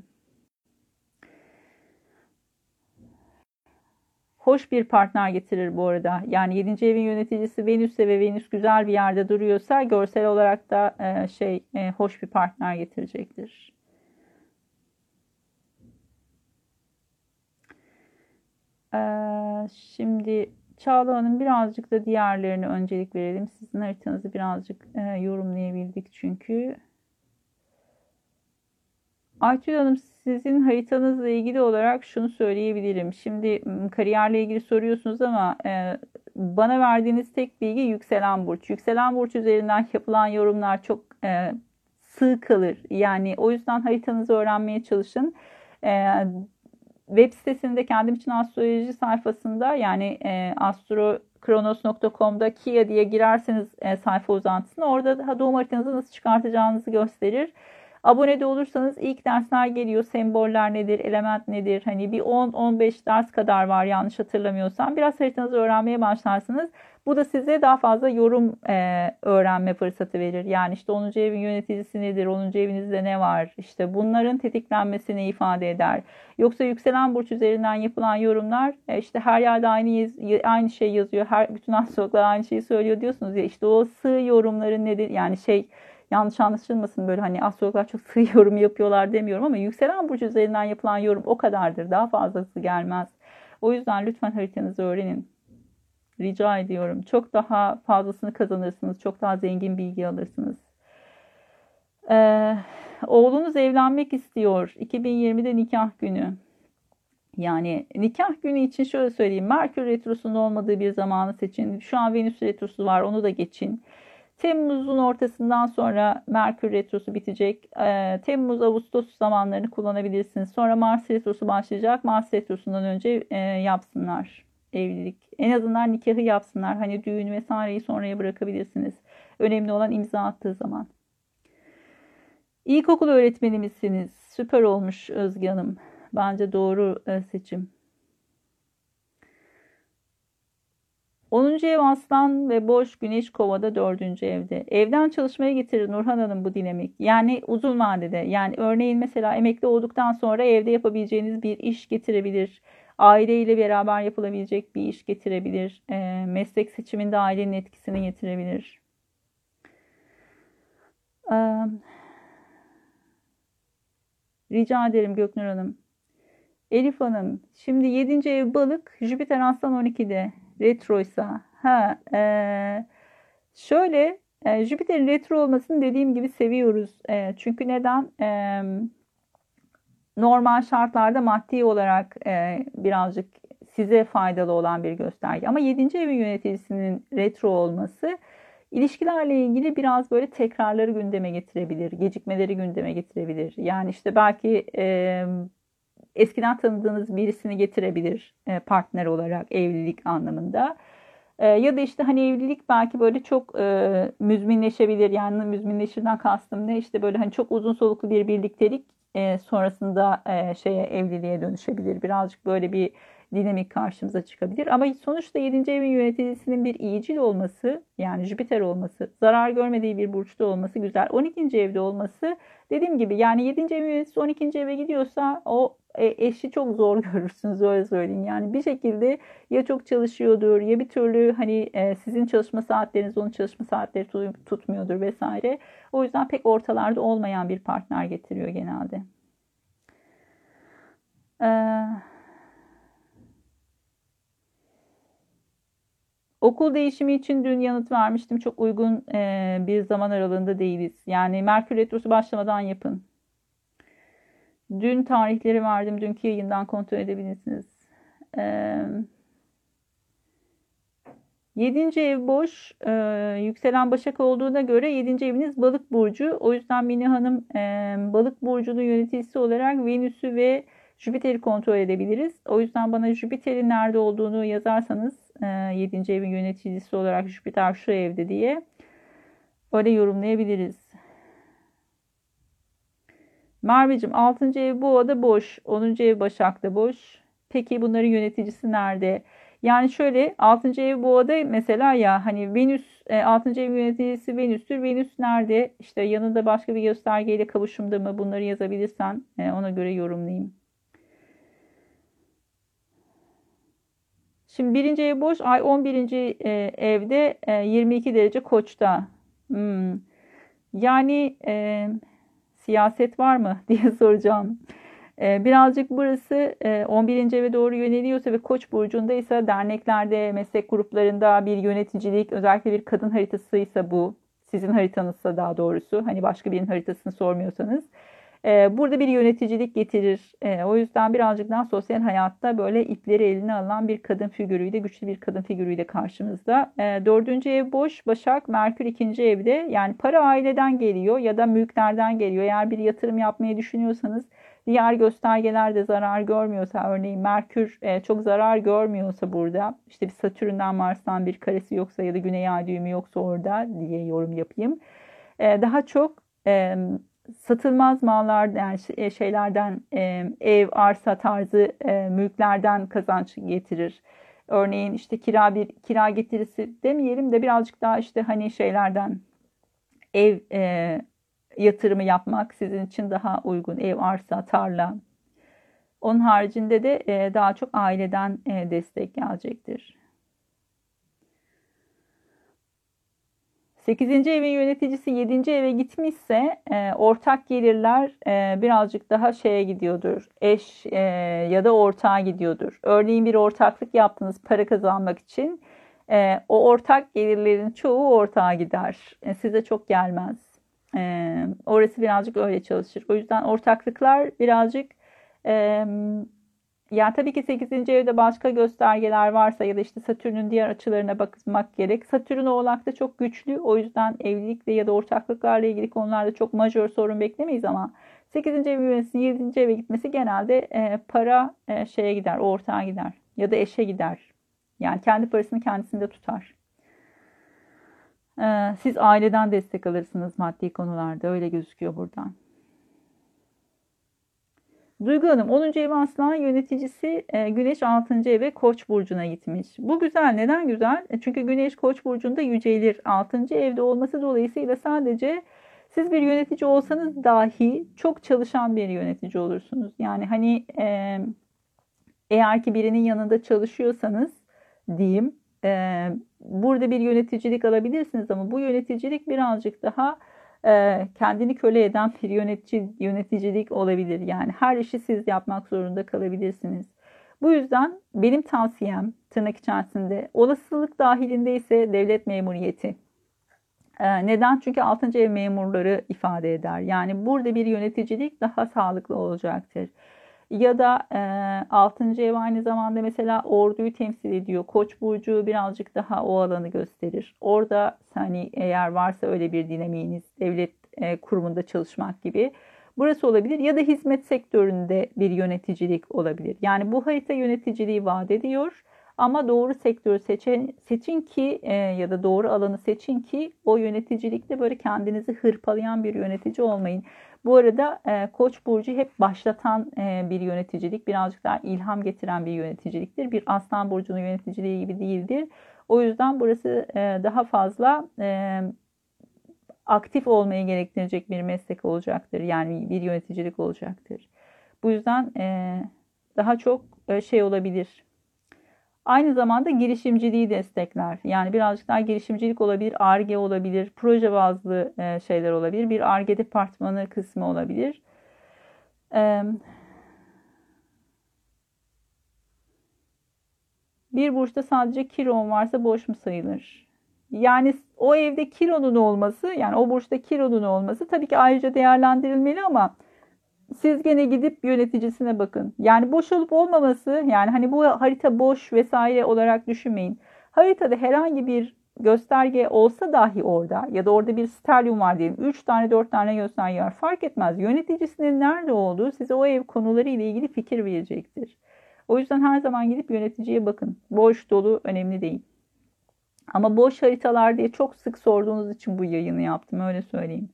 Hoş bir partner getirir bu arada. Yani 7. evin yöneticisi Venüs'e ve Venüs güzel bir yerde duruyorsa görsel olarak da e, şey e, hoş bir partner getirecektir. Ee, şimdi Çağla Hanım birazcık da diğerlerine öncelik verelim. Sizin haritanızı birazcık e, yorumlayabildik çünkü. Aytül Hanım sizin haritanızla ilgili olarak şunu söyleyebilirim. Şimdi kariyerle ilgili soruyorsunuz ama e, bana verdiğiniz tek bilgi yükselen burç. Yükselen burç üzerinden yapılan yorumlar çok e, sığ kalır. Yani o yüzden haritanızı öğrenmeye çalışın. E, web sitesinde kendim için astroloji sayfasında yani e, astrokronos.com'da Kia diye girerseniz e, sayfa uzantısına orada doğum haritanızı nasıl çıkartacağınızı gösterir. Abone de olursanız ilk dersler geliyor. Semboller nedir, element nedir? Hani bir 10-15 ders kadar var yanlış hatırlamıyorsam. Biraz haritanızı öğrenmeye başlarsınız. Bu da size daha fazla yorum e, öğrenme fırsatı verir. Yani işte 10. evin yöneticisi nedir? 10. evinizde ne var? İşte bunların tetiklenmesini ifade eder. Yoksa yükselen burç üzerinden yapılan yorumlar e, işte her yerde aynı aynı şey yazıyor. Her bütün astrologlar aynı şeyi söylüyor diyorsunuz ya. İşte o sığ yorumların nedir? Yani şey yanlış anlaşılmasın böyle hani astrologlar çok sığ yorum yapıyorlar demiyorum ama yükselen burç üzerinden yapılan yorum o kadardır. Daha fazlası gelmez. O yüzden lütfen haritanızı öğrenin. Rica ediyorum. Çok daha fazlasını kazanırsınız. Çok daha zengin bilgi alırsınız. Ee, oğlunuz evlenmek istiyor. 2020'de nikah günü. Yani nikah günü için şöyle söyleyeyim. Merkür Retrosu'nun olmadığı bir zamanı seçin. Şu an Venüs Retrosu var onu da geçin. Temmuz'un ortasından sonra Merkür Retrosu bitecek. E, Temmuz-Ağustos zamanlarını kullanabilirsiniz. Sonra Mars Retrosu başlayacak. Mars Retrosu'ndan önce e, yapsınlar evlilik. En azından nikahı yapsınlar. Hani düğün vesaireyi sonraya bırakabilirsiniz. Önemli olan imza attığı zaman. İlkokul öğretmeni misiniz? Süper olmuş Özge Hanım. Bence doğru e, seçim. 10. ev aslan ve boş güneş kovada 4. evde. Evden çalışmaya getirir Nurhan Hanım bu dinamik. Yani uzun vadede yani örneğin mesela emekli olduktan sonra evde yapabileceğiniz bir iş getirebilir. Aileyle beraber yapılabilecek bir iş getirebilir. E, meslek seçiminde ailenin etkisini getirebilir. E, rica ederim Göknur Hanım. Elif Hanım, şimdi 7. ev balık, Jüpiter Aslan 12'de retroysa. Ha, e, şöyle e, Jüpiter'in retro olmasını dediğim gibi seviyoruz. E, çünkü neden? E, normal şartlarda maddi olarak e, birazcık size faydalı olan bir gösterge. Ama 7. evin yöneticisinin retro olması ilişkilerle ilgili biraz böyle tekrarları gündeme getirebilir, gecikmeleri gündeme getirebilir. Yani işte belki e, eskiden tanıdığınız birisini getirebilir e, partner olarak evlilik anlamında. E, ya da işte hani evlilik belki böyle çok e, müzminleşebilir. Yani müzminleşirden kastım ne? İşte böyle hani çok uzun soluklu bir birliktelik e, sonrasında e, şeye evliliğe dönüşebilir. Birazcık böyle bir dinamik karşımıza çıkabilir. Ama sonuçta 7. evin yöneticisinin bir iyicil olması yani Jüpiter olması, zarar görmediği bir burçta olması güzel. 12. evde olması dediğim gibi yani 7. evin yöneticisi 12. eve gidiyorsa o eşi çok zor görürsünüz öyle söyleyeyim. Yani bir şekilde ya çok çalışıyordur ya bir türlü hani e, sizin çalışma saatleriniz onun çalışma saatleri tutmuyordur vesaire. O yüzden pek ortalarda olmayan bir partner getiriyor genelde. Ee, okul değişimi için dün yanıt vermiştim. Çok uygun e, bir zaman aralığında değiliz. Yani Merkür Retrosu başlamadan yapın. Dün tarihleri verdim. Dünkü yayından kontrol edebilirsiniz. Ee, 7. ev boş. E, yükselen Başak olduğuna göre 7. eviniz Balık burcu. O yüzden Mine Hanım e, Balık burcunun yöneticisi olarak Venüs'ü ve Jüpiter'i kontrol edebiliriz. O yüzden bana Jüpiter'in nerede olduğunu yazarsanız e, 7. evin yöneticisi olarak Jüpiter şu evde diye öyle yorumlayabiliriz. Merveciğim 6. ev Boğa'da boş. 10. ev Başak'ta boş. Peki bunların yöneticisi nerede? Yani şöyle 6. ev Boğa'da mesela ya hani Venüs 6. E, ev yöneticisi Venüs'tür. Venüs nerede? İşte yanında başka bir göstergeyle kavuşumda mı? Bunları yazabilirsen e, ona göre yorumlayayım. Şimdi birinci ev boş. Ay 11. E, evde 22 derece koçta. Hmm. Yani e, siyaset var mı diye soracağım. Ee, birazcık burası 11. E, eve doğru yöneliyorsa ve Koç burcunda ise derneklerde, meslek gruplarında bir yöneticilik, özellikle bir kadın haritasıysa bu, sizin haritanızsa daha doğrusu, hani başka birinin haritasını sormuyorsanız ee, burada bir yöneticilik getirir. Ee, o yüzden birazcık daha sosyal hayatta böyle ipleri eline alan bir kadın figürüyle, güçlü bir kadın figürüyle karşımızda. Ee, dördüncü ev boş, Başak, Merkür ikinci evde. Yani para aileden geliyor ya da mülklerden geliyor. Eğer bir yatırım yapmayı düşünüyorsanız diğer göstergeler de zarar görmüyorsa örneğin Merkür e, çok zarar görmüyorsa burada işte bir Satürn'den Mars'tan bir karesi yoksa ya da Güney Ay düğümü yoksa orada diye yorum yapayım. Daha çok satılmaz mallar yani e, şeylerden e, ev, arsa tarzı e, mülklerden kazanç getirir. Örneğin işte kira bir kira getirisi demeyelim de birazcık daha işte hani şeylerden ev e, yatırımı yapmak sizin için daha uygun. Ev, arsa, tarla. Onun haricinde de e, daha çok aileden e, destek gelecektir. 8. evin yöneticisi 7. eve gitmişse e, ortak gelirler e, birazcık daha şeye gidiyordur. Eş e, ya da ortağa gidiyordur. Örneğin bir ortaklık yaptınız para kazanmak için. E, o ortak gelirlerin çoğu ortağa gider. E, size çok gelmez. E, orası birazcık öyle çalışır. O yüzden ortaklıklar birazcık e, yani tabii ki 8. evde başka göstergeler varsa ya da işte Satürn'ün diğer açılarına bakmak gerek. Satürn Oğlak'ta çok güçlü. O yüzden evlilikle ya da ortaklıklarla ilgili konularda çok majör sorun beklemeyiz ama 8. ev yönetisi 7. eve gitmesi genelde e, para e, şeye gider, ortağa gider ya da eşe gider. Yani kendi parasını kendisinde tutar. E, siz aileden destek alırsınız maddi konularda öyle gözüküyor buradan. Duygu Hanım 10. ev aslan yöneticisi e, Güneş 6. eve Koç burcuna gitmiş. Bu güzel. Neden güzel? E, çünkü Güneş Koç burcunda yücelir. 6. evde olması dolayısıyla sadece siz bir yönetici olsanız dahi çok çalışan bir yönetici olursunuz. Yani hani e, eğer ki birinin yanında çalışıyorsanız diyeyim burada bir yöneticilik alabilirsiniz ama bu yöneticilik birazcık daha e, kendini köle eden bir yönetici, yöneticilik olabilir. Yani her işi siz yapmak zorunda kalabilirsiniz. Bu yüzden benim tavsiyem tırnak içerisinde olasılık dahilinde ise devlet memuriyeti. E, neden? Çünkü 6. ev memurları ifade eder. Yani burada bir yöneticilik daha sağlıklı olacaktır. Ya da e, 6. ev aynı zamanda mesela orduyu temsil ediyor. Koç burcu birazcık daha o alanı gösterir. Orada hani eğer varsa öyle bir dinamiğiniz devlet e, kurumunda çalışmak gibi burası olabilir ya da hizmet sektöründe bir yöneticilik olabilir. Yani bu harita yöneticiliği vaat ediyor ama doğru sektörü seçin, seçin ki e, ya da doğru alanı seçin ki o yöneticilikte böyle kendinizi hırpalayan bir yönetici olmayın. Bu arada e, Koç burcu hep başlatan e, bir yöneticilik, birazcık daha ilham getiren bir yöneticiliktir. Bir Aslan burcunun yöneticiliği gibi değildir. O yüzden burası e, daha fazla e, aktif olmayı gerektirecek bir meslek olacaktır. Yani bir yöneticilik olacaktır. Bu yüzden e, daha çok e, şey olabilir Aynı zamanda girişimciliği destekler. Yani birazcık daha girişimcilik olabilir, ARGE olabilir, proje bazlı e, şeyler olabilir. Bir ARGE departmanı kısmı olabilir. Bir burçta sadece Kiron varsa boş mu sayılır? Yani o evde Kiron'un olması, yani o burçta Kiron'un olması tabii ki ayrıca değerlendirilmeli ama siz gene gidip yöneticisine bakın. Yani boş olup olmaması yani hani bu harita boş vesaire olarak düşünmeyin. Haritada herhangi bir gösterge olsa dahi orada ya da orada bir stelyum var diyelim. 3 tane 4 tane gösterge var fark etmez. Yöneticisinin nerede olduğu size o ev konuları ile ilgili fikir verecektir. O yüzden her zaman gidip yöneticiye bakın. Boş dolu önemli değil. Ama boş haritalar diye çok sık sorduğunuz için bu yayını yaptım öyle söyleyeyim.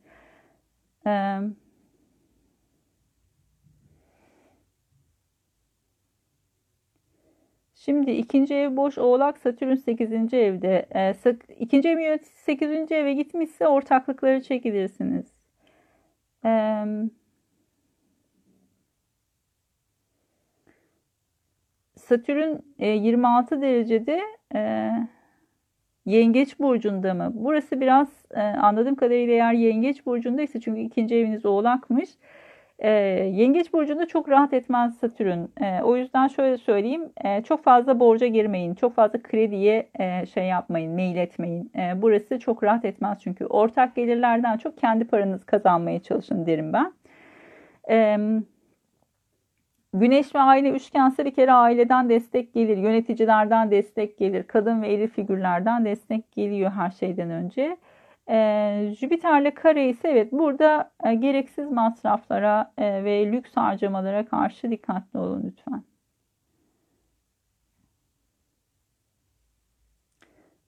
Ee, Şimdi ikinci ev boş oğlak Satürn 8. evde. E, ikinci ev yöneticisi 8. eve gitmişse ortaklıkları çekilirsiniz. E, Satürn e, 26 derecede e, Yengeç burcunda mı? Burası biraz e, anladığım kadarıyla eğer Yengeç burcundaysa çünkü ikinci eviniz oğlakmış. E, Yengeç burcunda çok rahat etmez Satürn. E, o yüzden şöyle söyleyeyim. E, çok fazla borca girmeyin. Çok fazla krediye e, şey yapmayın, mail etmeyin. E, burası çok rahat etmez çünkü ortak gelirlerden çok kendi paranızı kazanmaya çalışın derim ben. E, Güneş ve aile üçgense bir kere aileden destek gelir, yöneticilerden destek gelir, kadın ve eril figürlerden destek geliyor her şeyden önce. E, Jüpiter'le kare ise evet burada e, gereksiz masraflara e, ve lüks harcamalara karşı dikkatli olun lütfen.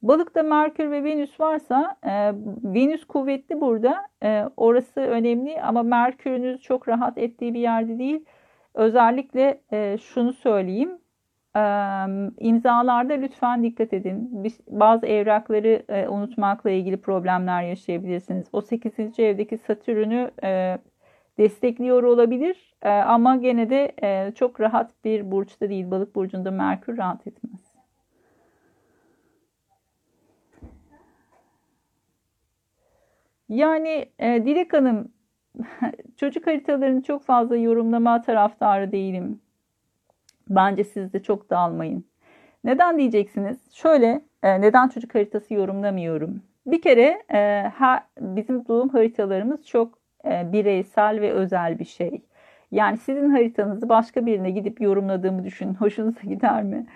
Balıkta Merkür ve Venüs varsa e, Venüs kuvvetli burada. E, orası önemli ama Merkür'ünüz çok rahat ettiği bir yerde değil. Özellikle e, şunu söyleyeyim imzalarda lütfen dikkat edin. Bazı evrakları e, unutmakla ilgili problemler yaşayabilirsiniz. O 8. evdeki Satürn'ü e, destekliyor olabilir e, ama gene de çok rahat bir burçta değil. Balık burcunda Merkür rahat etmez. Yani Dilek Hanım çocuk haritalarını çok fazla yorumlama taraftarı değilim. Bence siz de çok dağılmayın. Neden diyeceksiniz? Şöyle, e, neden çocuk haritası yorumlamıyorum? Bir kere e, ha, bizim doğum haritalarımız çok e, bireysel ve özel bir şey. Yani sizin haritanızı başka birine gidip yorumladığımı düşünün. Hoşunuza gider mi?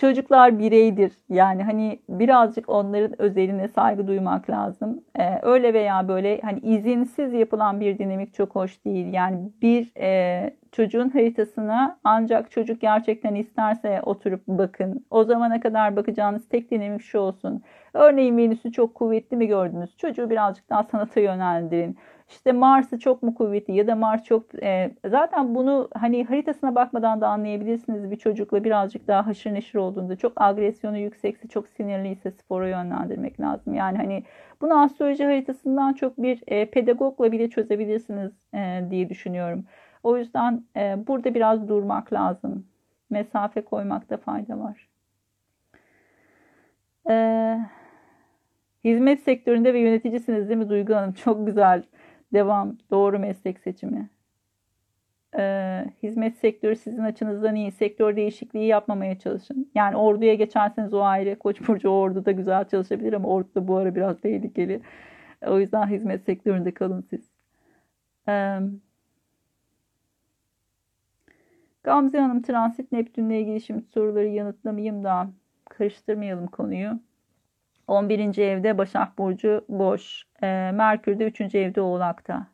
Çocuklar bireydir. Yani hani birazcık onların özeline saygı duymak lazım. Ee, öyle veya böyle hani izinsiz yapılan bir dinamik çok hoş değil. Yani bir e, çocuğun haritasına ancak çocuk gerçekten isterse oturup bakın. O zamana kadar bakacağınız tek dinamik şu olsun. Örneğin Venüs'ü çok kuvvetli mi gördünüz? Çocuğu birazcık daha sanata yönlendirin. İşte Mars'ı çok mu kuvvetli ya da Mars çok e, zaten bunu hani haritasına bakmadan da anlayabilirsiniz bir çocukla birazcık daha haşır neşir olduğunda çok agresyonu yüksekse çok sinirliyse spora yönlendirmek lazım. Yani hani bunu astroloji haritasından çok bir e, pedagogla bile çözebilirsiniz e, diye düşünüyorum. O yüzden e, burada biraz durmak lazım. Mesafe koymakta fayda var. Ee, hizmet sektöründe ve yöneticisiniz değil mi Duygu Hanım? Çok güzel. Devam. Doğru meslek seçimi. Ee, hizmet sektörü sizin açınızdan iyi. Sektör değişikliği yapmamaya çalışın. Yani orduya geçerseniz o ayrı. Koç burcu orduda güzel çalışabilir ama orduda bu ara biraz tehlikeli. O yüzden hizmet sektöründe kalın siz. Ee, Gamze Hanım transit Neptün'le ilgili şimdi soruları yanıtlamayayım da karıştırmayalım konuyu. 11. evde Başak Burcu boş. E, Merkür de 3. evde Oğlak'ta.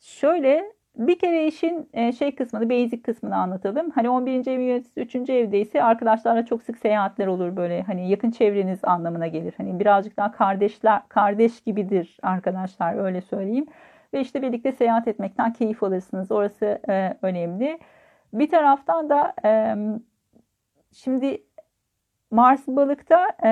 Şöyle bir kere işin e, şey kısmını, basic kısmını anlatalım. Hani 11. evin yöneticisi 3. evde ise arkadaşlarla çok sık seyahatler olur böyle. Hani yakın çevreniz anlamına gelir. Hani birazcık daha kardeşler, kardeş gibidir arkadaşlar öyle söyleyeyim. Ve işte birlikte seyahat etmekten keyif alırsınız. Orası e, önemli. Bir taraftan da e, şimdi Mars balıkta, e,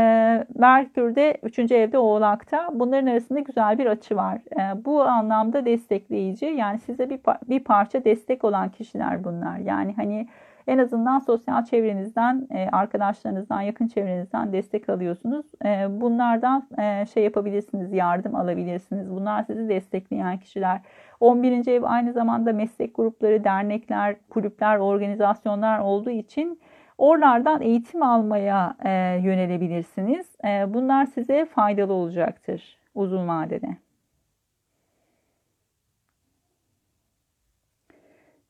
Merkür'de 3. evde oğlakta. Bunların arasında güzel bir açı var. E, bu anlamda destekleyici. Yani size bir, bir parça destek olan kişiler bunlar. Yani hani en azından sosyal çevrenizden, e, arkadaşlarınızdan, yakın çevrenizden destek alıyorsunuz. E, bunlardan e, şey yapabilirsiniz, yardım alabilirsiniz. Bunlar sizi destekleyen kişiler. 11. ev aynı zamanda meslek grupları, dernekler, kulüpler, organizasyonlar olduğu için Oralardan eğitim almaya e, yönelebilirsiniz. E, bunlar size faydalı olacaktır uzun vadede.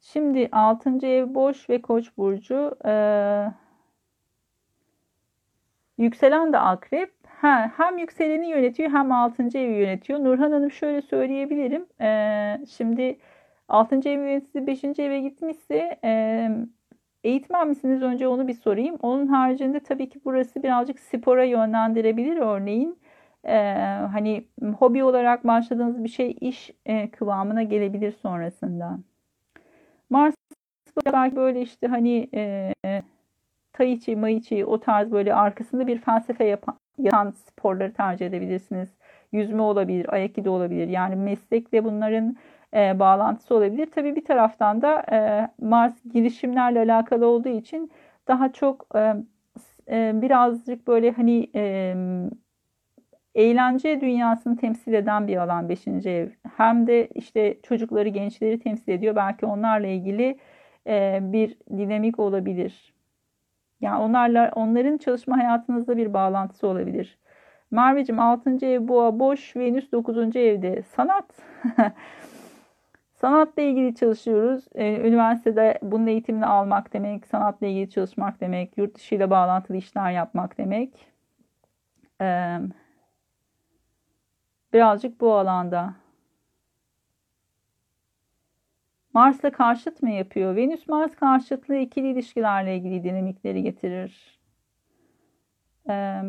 Şimdi 6. ev boş ve koç burcu. E, yükselen de akrep. Ha, hem yükseleni yönetiyor hem 6. evi yönetiyor. Nurhan Hanım şöyle söyleyebilirim. E, şimdi 6. ev yöneticisi 5. eve gitmişse e, Eğitmen misiniz? Önce onu bir sorayım. Onun haricinde tabii ki burası birazcık spora yönlendirebilir örneğin. Ee, hani hobi olarak başladığınız bir şey iş e, kıvamına gelebilir sonrasında. Mars belki böyle işte hani e, tai chi, mai chi o tarz böyle arkasında bir felsefe yapan, yapan sporları tercih edebilirsiniz. Yüzme olabilir, aikido olabilir. Yani meslekle bunların e, bağlantısı olabilir. Tabii bir taraftan da e, Mars girişimlerle alakalı olduğu için daha çok e, e, birazcık böyle hani e, eğlence dünyasını temsil eden bir alan 5. ev. Hem de işte çocukları, gençleri temsil ediyor. Belki onlarla ilgili e, bir dinamik olabilir. Yani onlarla onların çalışma hayatınızda bir bağlantısı olabilir. Merveciğim 6. ev boğa boş, Venüs 9. evde. Sanat Sanatla ilgili çalışıyoruz. Ee, üniversitede bunun eğitimini almak demek, sanatla ilgili çalışmak demek, yurt dışı ile bağlantılı işler yapmak demek. Ee, birazcık bu alanda. Mars'la karşıt mı yapıyor? Venüs-Mars karşıtlığı ikili ilişkilerle ilgili dinamikleri getirir. Ee,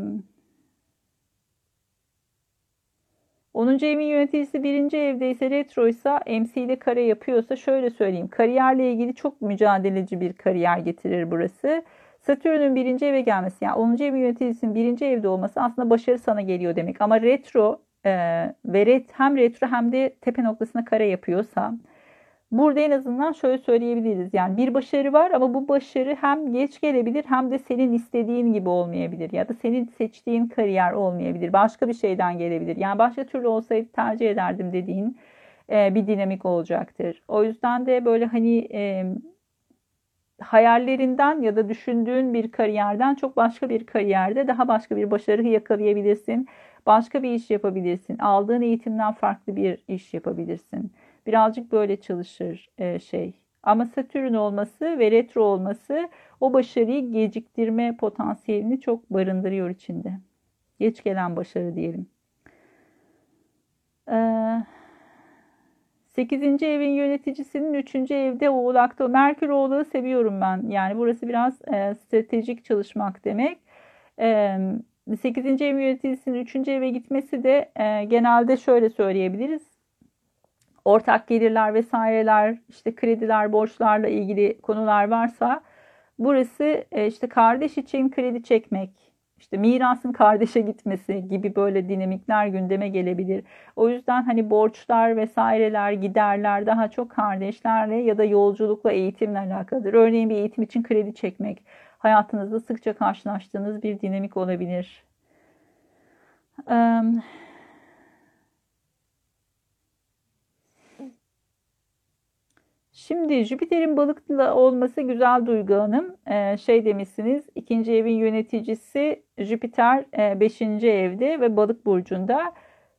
10. evin yöneticisi 1. evde ise retro ise MC ile kare yapıyorsa şöyle söyleyeyim. Kariyerle ilgili çok mücadeleci bir kariyer getirir burası. Satürn'ün 1. eve gelmesi yani 10. evin yöneticisinin 1. evde olması aslında başarı sana geliyor demek. Ama retro e, ve ret, hem retro hem de tepe noktasına kare yapıyorsa Burada en azından şöyle söyleyebiliriz. Yani bir başarı var ama bu başarı hem geç gelebilir hem de senin istediğin gibi olmayabilir. Ya da senin seçtiğin kariyer olmayabilir. Başka bir şeyden gelebilir. Yani başka türlü olsaydı tercih ederdim dediğin e, bir dinamik olacaktır. O yüzden de böyle hani e, hayallerinden ya da düşündüğün bir kariyerden çok başka bir kariyerde daha başka bir başarı yakalayabilirsin. Başka bir iş yapabilirsin. Aldığın eğitimden farklı bir iş yapabilirsin. Birazcık böyle çalışır e, şey. Ama Satürn olması ve retro olması o başarıyı geciktirme potansiyelini çok barındırıyor içinde. Geç gelen başarı diyelim. Ee, 8. evin yöneticisinin 3. evde oğlakta. Merkür oğlağı seviyorum ben. Yani burası biraz e, stratejik çalışmak demek. E, 8. evin yöneticisinin 3. eve gitmesi de e, genelde şöyle söyleyebiliriz. Ortak gelirler vesaireler, işte krediler, borçlarla ilgili konular varsa burası e, işte kardeş için kredi çekmek, işte mirasın kardeşe gitmesi gibi böyle dinamikler gündeme gelebilir. O yüzden hani borçlar vesaireler, giderler daha çok kardeşlerle ya da yolculukla, eğitimle alakalıdır. Örneğin bir eğitim için kredi çekmek hayatınızda sıkça karşılaştığınız bir dinamik olabilir. Um, Şimdi Jüpiter'in balıklı olması güzel Duygu Hanım. Ee, şey demişsiniz ikinci evin yöneticisi Jüpiter e, beşinci evde ve balık burcunda.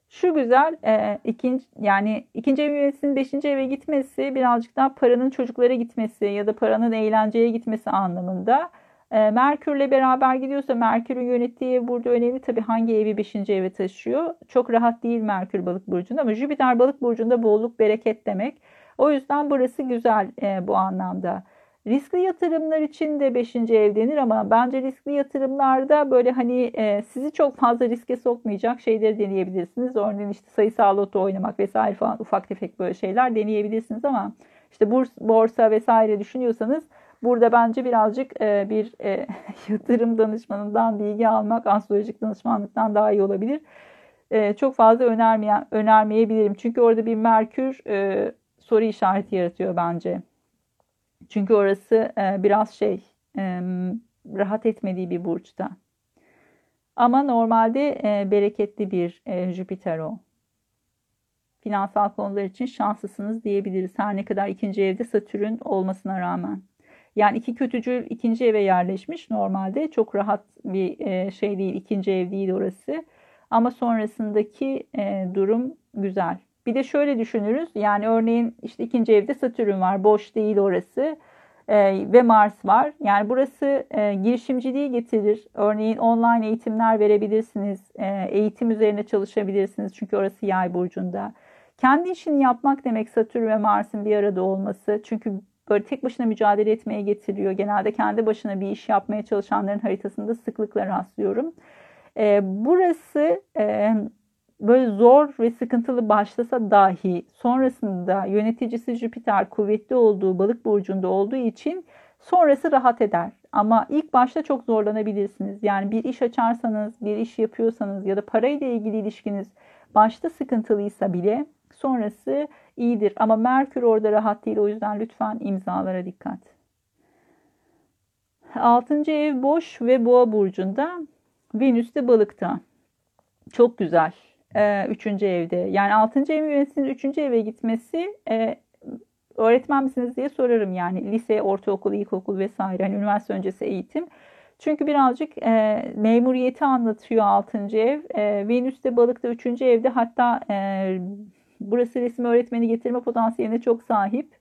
Şu güzel e, ikinci yani ikinci evin yöneticisinin beşinci eve gitmesi birazcık daha paranın çocuklara gitmesi ya da paranın eğlenceye gitmesi anlamında. E, Merkürle beraber gidiyorsa Merkür'ün yönettiği ev burada önemli. Tabii hangi evi beşinci eve taşıyor. Çok rahat değil Merkür balık burcunda ama Jüpiter balık burcunda bolluk bereket demek. O yüzden burası güzel e, bu anlamda. Riskli yatırımlar için de 5. ev denir ama bence riskli yatırımlarda böyle hani e, sizi çok fazla riske sokmayacak şeyleri deneyebilirsiniz. Örneğin işte sayısal loto oynamak vesaire falan ufak tefek böyle şeyler deneyebilirsiniz ama işte burs, borsa vesaire düşünüyorsanız burada bence birazcık e, bir e, yatırım danışmanından bilgi almak astrolojik danışmanlıktan daha iyi olabilir. E, çok fazla önermeyen, önermeyebilirim. Çünkü orada bir Merkür e, soru işareti yaratıyor bence. Çünkü orası e, biraz şey e, rahat etmediği bir burçta. Ama normalde e, bereketli bir e, Jüpiter o. Finansal konular için şanslısınız diyebiliriz. Her ne kadar ikinci evde Satürn olmasına rağmen. Yani iki kötücül ikinci eve yerleşmiş normalde. Çok rahat bir şey değil. ikinci ev değil orası. Ama sonrasındaki durum güzel. Bir de şöyle düşünürüz. Yani örneğin işte ikinci evde Satürn var. Boş değil orası. E, ve Mars var. Yani burası e, girişimciliği getirir. Örneğin online eğitimler verebilirsiniz. E, eğitim üzerine çalışabilirsiniz. Çünkü orası yay burcunda. Kendi işini yapmak demek Satürn ve Mars'ın bir arada olması. Çünkü böyle tek başına mücadele etmeye getiriyor. Genelde kendi başına bir iş yapmaya çalışanların haritasında sıklıkla rastlıyorum. E, burası e, böyle zor ve sıkıntılı başlasa dahi sonrasında yöneticisi Jüpiter kuvvetli olduğu balık burcunda olduğu için sonrası rahat eder. Ama ilk başta çok zorlanabilirsiniz. Yani bir iş açarsanız, bir iş yapıyorsanız ya da parayla ilgili ilişkiniz başta sıkıntılıysa bile sonrası iyidir. Ama Merkür orada rahat değil. O yüzden lütfen imzalara dikkat. Altıncı ev boş ve boğa burcunda. Venüs de balıkta. Çok güzel e, üçüncü evde. Yani altıncı ev yöneticisinin üçüncü eve gitmesi e, öğretmen misiniz diye sorarım yani lise, ortaokul, ilkokul vesaire hani üniversite öncesi eğitim. Çünkü birazcık e, memuriyeti anlatıyor altıncı ev. E, Venüs de balıkta üçüncü evde hatta e, burası resim öğretmeni getirme potansiyeline çok sahip.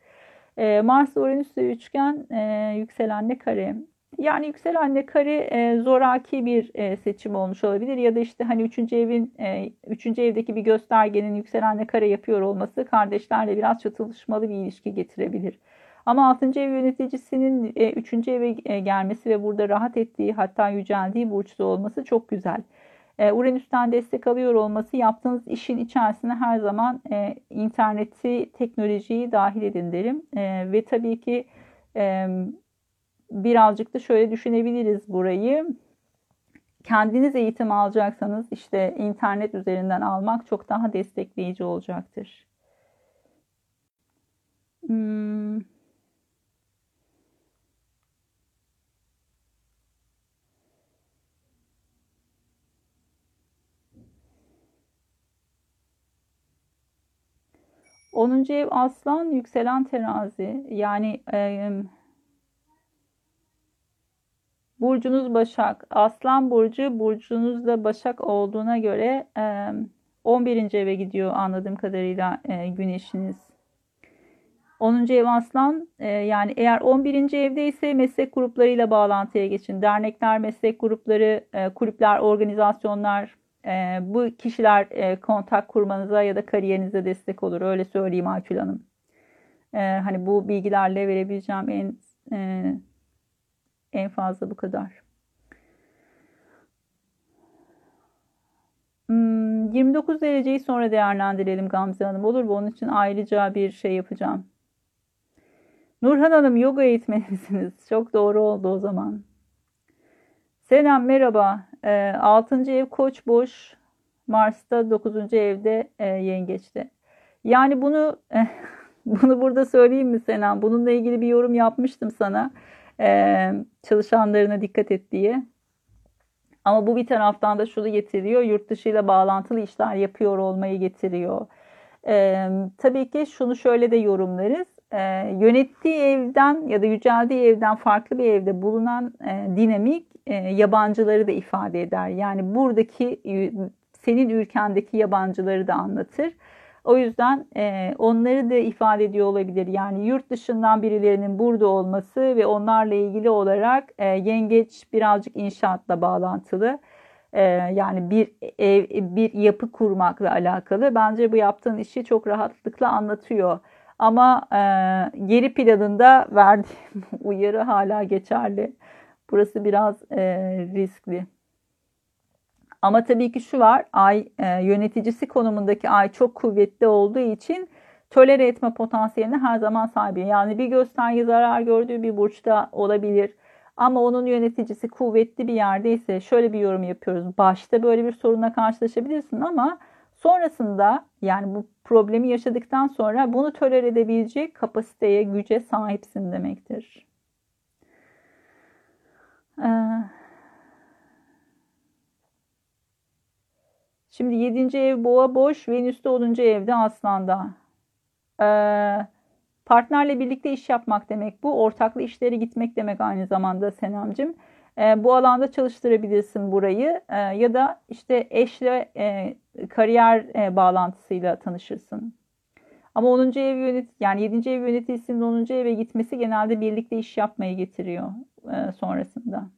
E, Mars Uranüs de üçgen e, yükselenle kare. Yani yükselenle kare e, zoraki bir e, seçim olmuş olabilir ya da işte hani üçüncü evin e, üçüncü evdeki bir göstergenin yükselenle kare yapıyor olması kardeşlerle biraz çatışmalı bir ilişki getirebilir. Ama altıncı ev yöneticisinin e, üçüncü eve e, gelmesi ve burada rahat ettiği hatta yüceldiği burçta olması çok güzel. E, Uranüs'ten destek alıyor olması yaptığınız işin içerisine her zaman e, interneti, teknolojiyi dahil edin derim. E, ve tabii ki e, birazcık da şöyle düşünebiliriz burayı. Kendiniz eğitim alacaksanız işte internet üzerinden almak çok daha destekleyici olacaktır. Hmm. Onuncu ev aslan, yükselen terazi. Yani e, Burcunuz Başak. Aslan Burcu burcunuz da Başak olduğuna göre 11. eve gidiyor anladığım kadarıyla güneşiniz. 10. ev aslan yani eğer 11. evde ise meslek gruplarıyla bağlantıya geçin. Dernekler, meslek grupları, kulüpler, organizasyonlar bu kişiler kontak kurmanıza ya da kariyerinize destek olur. Öyle söyleyeyim Aytül Hanım. Hani bu bilgilerle verebileceğim en en fazla bu kadar. 29 hmm, dereceyi sonra değerlendirelim Gamze Hanım. Olur mu? Onun için ayrıca bir şey yapacağım. Nurhan Hanım yoga eğitmenisiniz. Çok doğru oldu o zaman. Selam merhaba. E, 6. ev koç boş. Mars'ta 9. evde e, yengeçte. Yani bunu bunu burada söyleyeyim mi Selam? Bununla ilgili bir yorum yapmıştım sana. E, çalışanlarına dikkat et diye. Ama bu bir taraftan da şunu getiriyor. Yurt dışıyla bağlantılı işler yapıyor olmayı getiriyor. E, tabii ki şunu şöyle de yorumlarız. E, yönettiği evden ya da yüceldiği evden farklı bir evde bulunan e, dinamik e, yabancıları da ifade eder. Yani buradaki senin ülkendeki yabancıları da anlatır. O yüzden e, onları da ifade ediyor olabilir. Yani yurt dışından birilerinin burada olması ve onlarla ilgili olarak e, yengeç birazcık inşaatla bağlantılı. E, yani bir ev, bir yapı kurmakla alakalı. Bence bu yaptığın işi çok rahatlıkla anlatıyor. Ama e, geri planında verdiğim uyarı hala geçerli. Burası biraz e, riskli. Ama tabii ki şu var, ay e, yöneticisi konumundaki ay çok kuvvetli olduğu için tolere etme potansiyeline her zaman sahibi. Yani bir gösterge zarar gördüğü bir burçta olabilir. Ama onun yöneticisi kuvvetli bir yerdeyse şöyle bir yorum yapıyoruz. Başta böyle bir sorunla karşılaşabilirsin ama sonrasında yani bu problemi yaşadıktan sonra bunu tolere edebilecek kapasiteye, güce sahipsin demektir. Ee, Şimdi 7. ev boğa boş, Venüs de 10. evde aslanda. Ee, partnerle birlikte iş yapmak demek bu. Ortaklı işlere gitmek demek aynı zamanda Senemcim. Ee, bu alanda çalıştırabilirsin burayı. Ee, ya da işte eşle e, kariyer e, bağlantısıyla tanışırsın. Ama 10. ev yönet yani 7. ev yöneticisinin 10. eve gitmesi genelde birlikte iş yapmayı getiriyor e, sonrasında.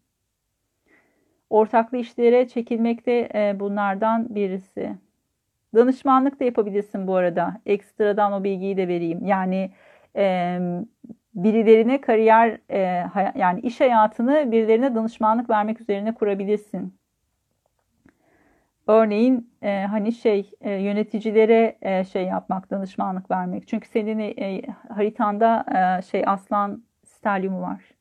Ortaklı işlere çekilmek de e, bunlardan birisi. Danışmanlık da yapabilirsin bu arada. Ekstradan o bilgiyi de vereyim. Yani e, birilerine kariyer e, yani iş hayatını birilerine danışmanlık vermek üzerine kurabilirsin. Örneğin e, hani şey e, yöneticilere e, şey yapmak, danışmanlık vermek. Çünkü senin e, haritanda e, şey aslan stelyumu var.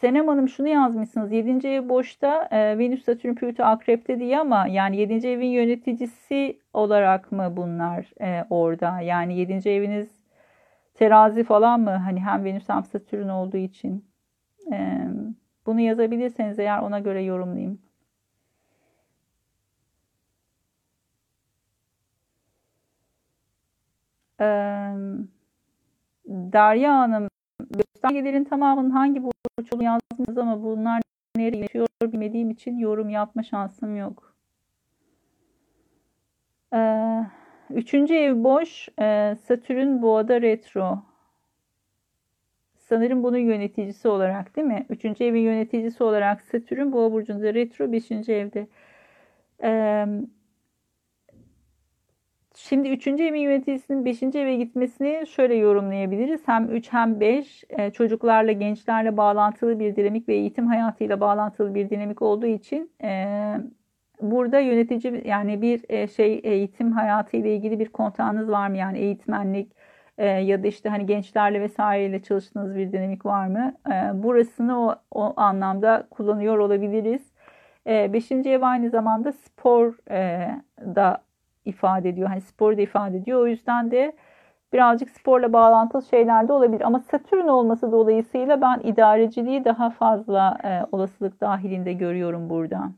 Senem Hanım şunu yazmışsınız. 7. ev boşta e, Venüs, Satürn, Plüto akrepte diye ama yani 7. evin yöneticisi olarak mı bunlar e, orada? Yani 7. eviniz terazi falan mı? Hani hem Venüs hem Satürn olduğu için. E, bunu yazabilirseniz eğer ona göre yorumlayayım. Derya Hanım göstergelerin tamamının hangi burç olduğunu yazdınız ama bunlar nereye yaşıyor bilmediğim için yorum yapma şansım yok. Üçüncü ev boş. Satürn boğada retro. Sanırım bunun yöneticisi olarak değil mi? Üçüncü evin yöneticisi olarak Satürn boğa burcunda retro. Beşinci evde. Şimdi 3. evin yöneticisinin 5. eve gitmesini şöyle yorumlayabiliriz. Hem 3 hem 5 e, çocuklarla, gençlerle bağlantılı bir dinamik ve eğitim hayatıyla bağlantılı bir dinamik olduğu için e, burada yönetici yani bir e, şey eğitim hayatı ile ilgili bir kontağınız var mı? Yani eğitmenlik ya da işte hani gençlerle vesaireyle çalıştığınız bir dinamik var mı? burasını o, o anlamda kullanıyor olabiliriz. Beşinci ev aynı zamanda spor da ifade ediyor. Hani spor da ifade ediyor. O yüzden de birazcık sporla bağlantılı şeyler de olabilir. Ama Satürn olması dolayısıyla ben idareciliği daha fazla e, olasılık dahilinde görüyorum burada.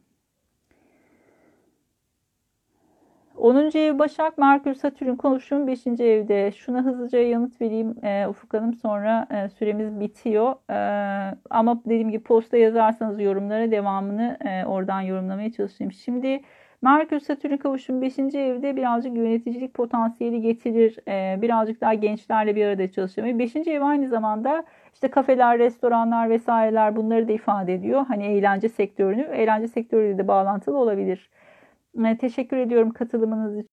10. ev Başak, Merkür, Satürn konuşum 5. evde. Şuna hızlıca yanıt vereyim e, Ufuk Hanım sonra e, süremiz bitiyor. E, ama dediğim gibi posta yazarsanız yorumlara devamını e, oradan yorumlamaya çalışayım. Şimdi Merkür Satürn kavuşum 5. evde birazcık yöneticilik potansiyeli getirir. E, birazcık daha gençlerle bir arada çalışamayı. 5. ev aynı zamanda işte kafeler, restoranlar vesaireler bunları da ifade ediyor. Hani eğlence sektörünü, eğlence sektörüyle de bağlantılı olabilir. E, teşekkür ediyorum katılımınız için.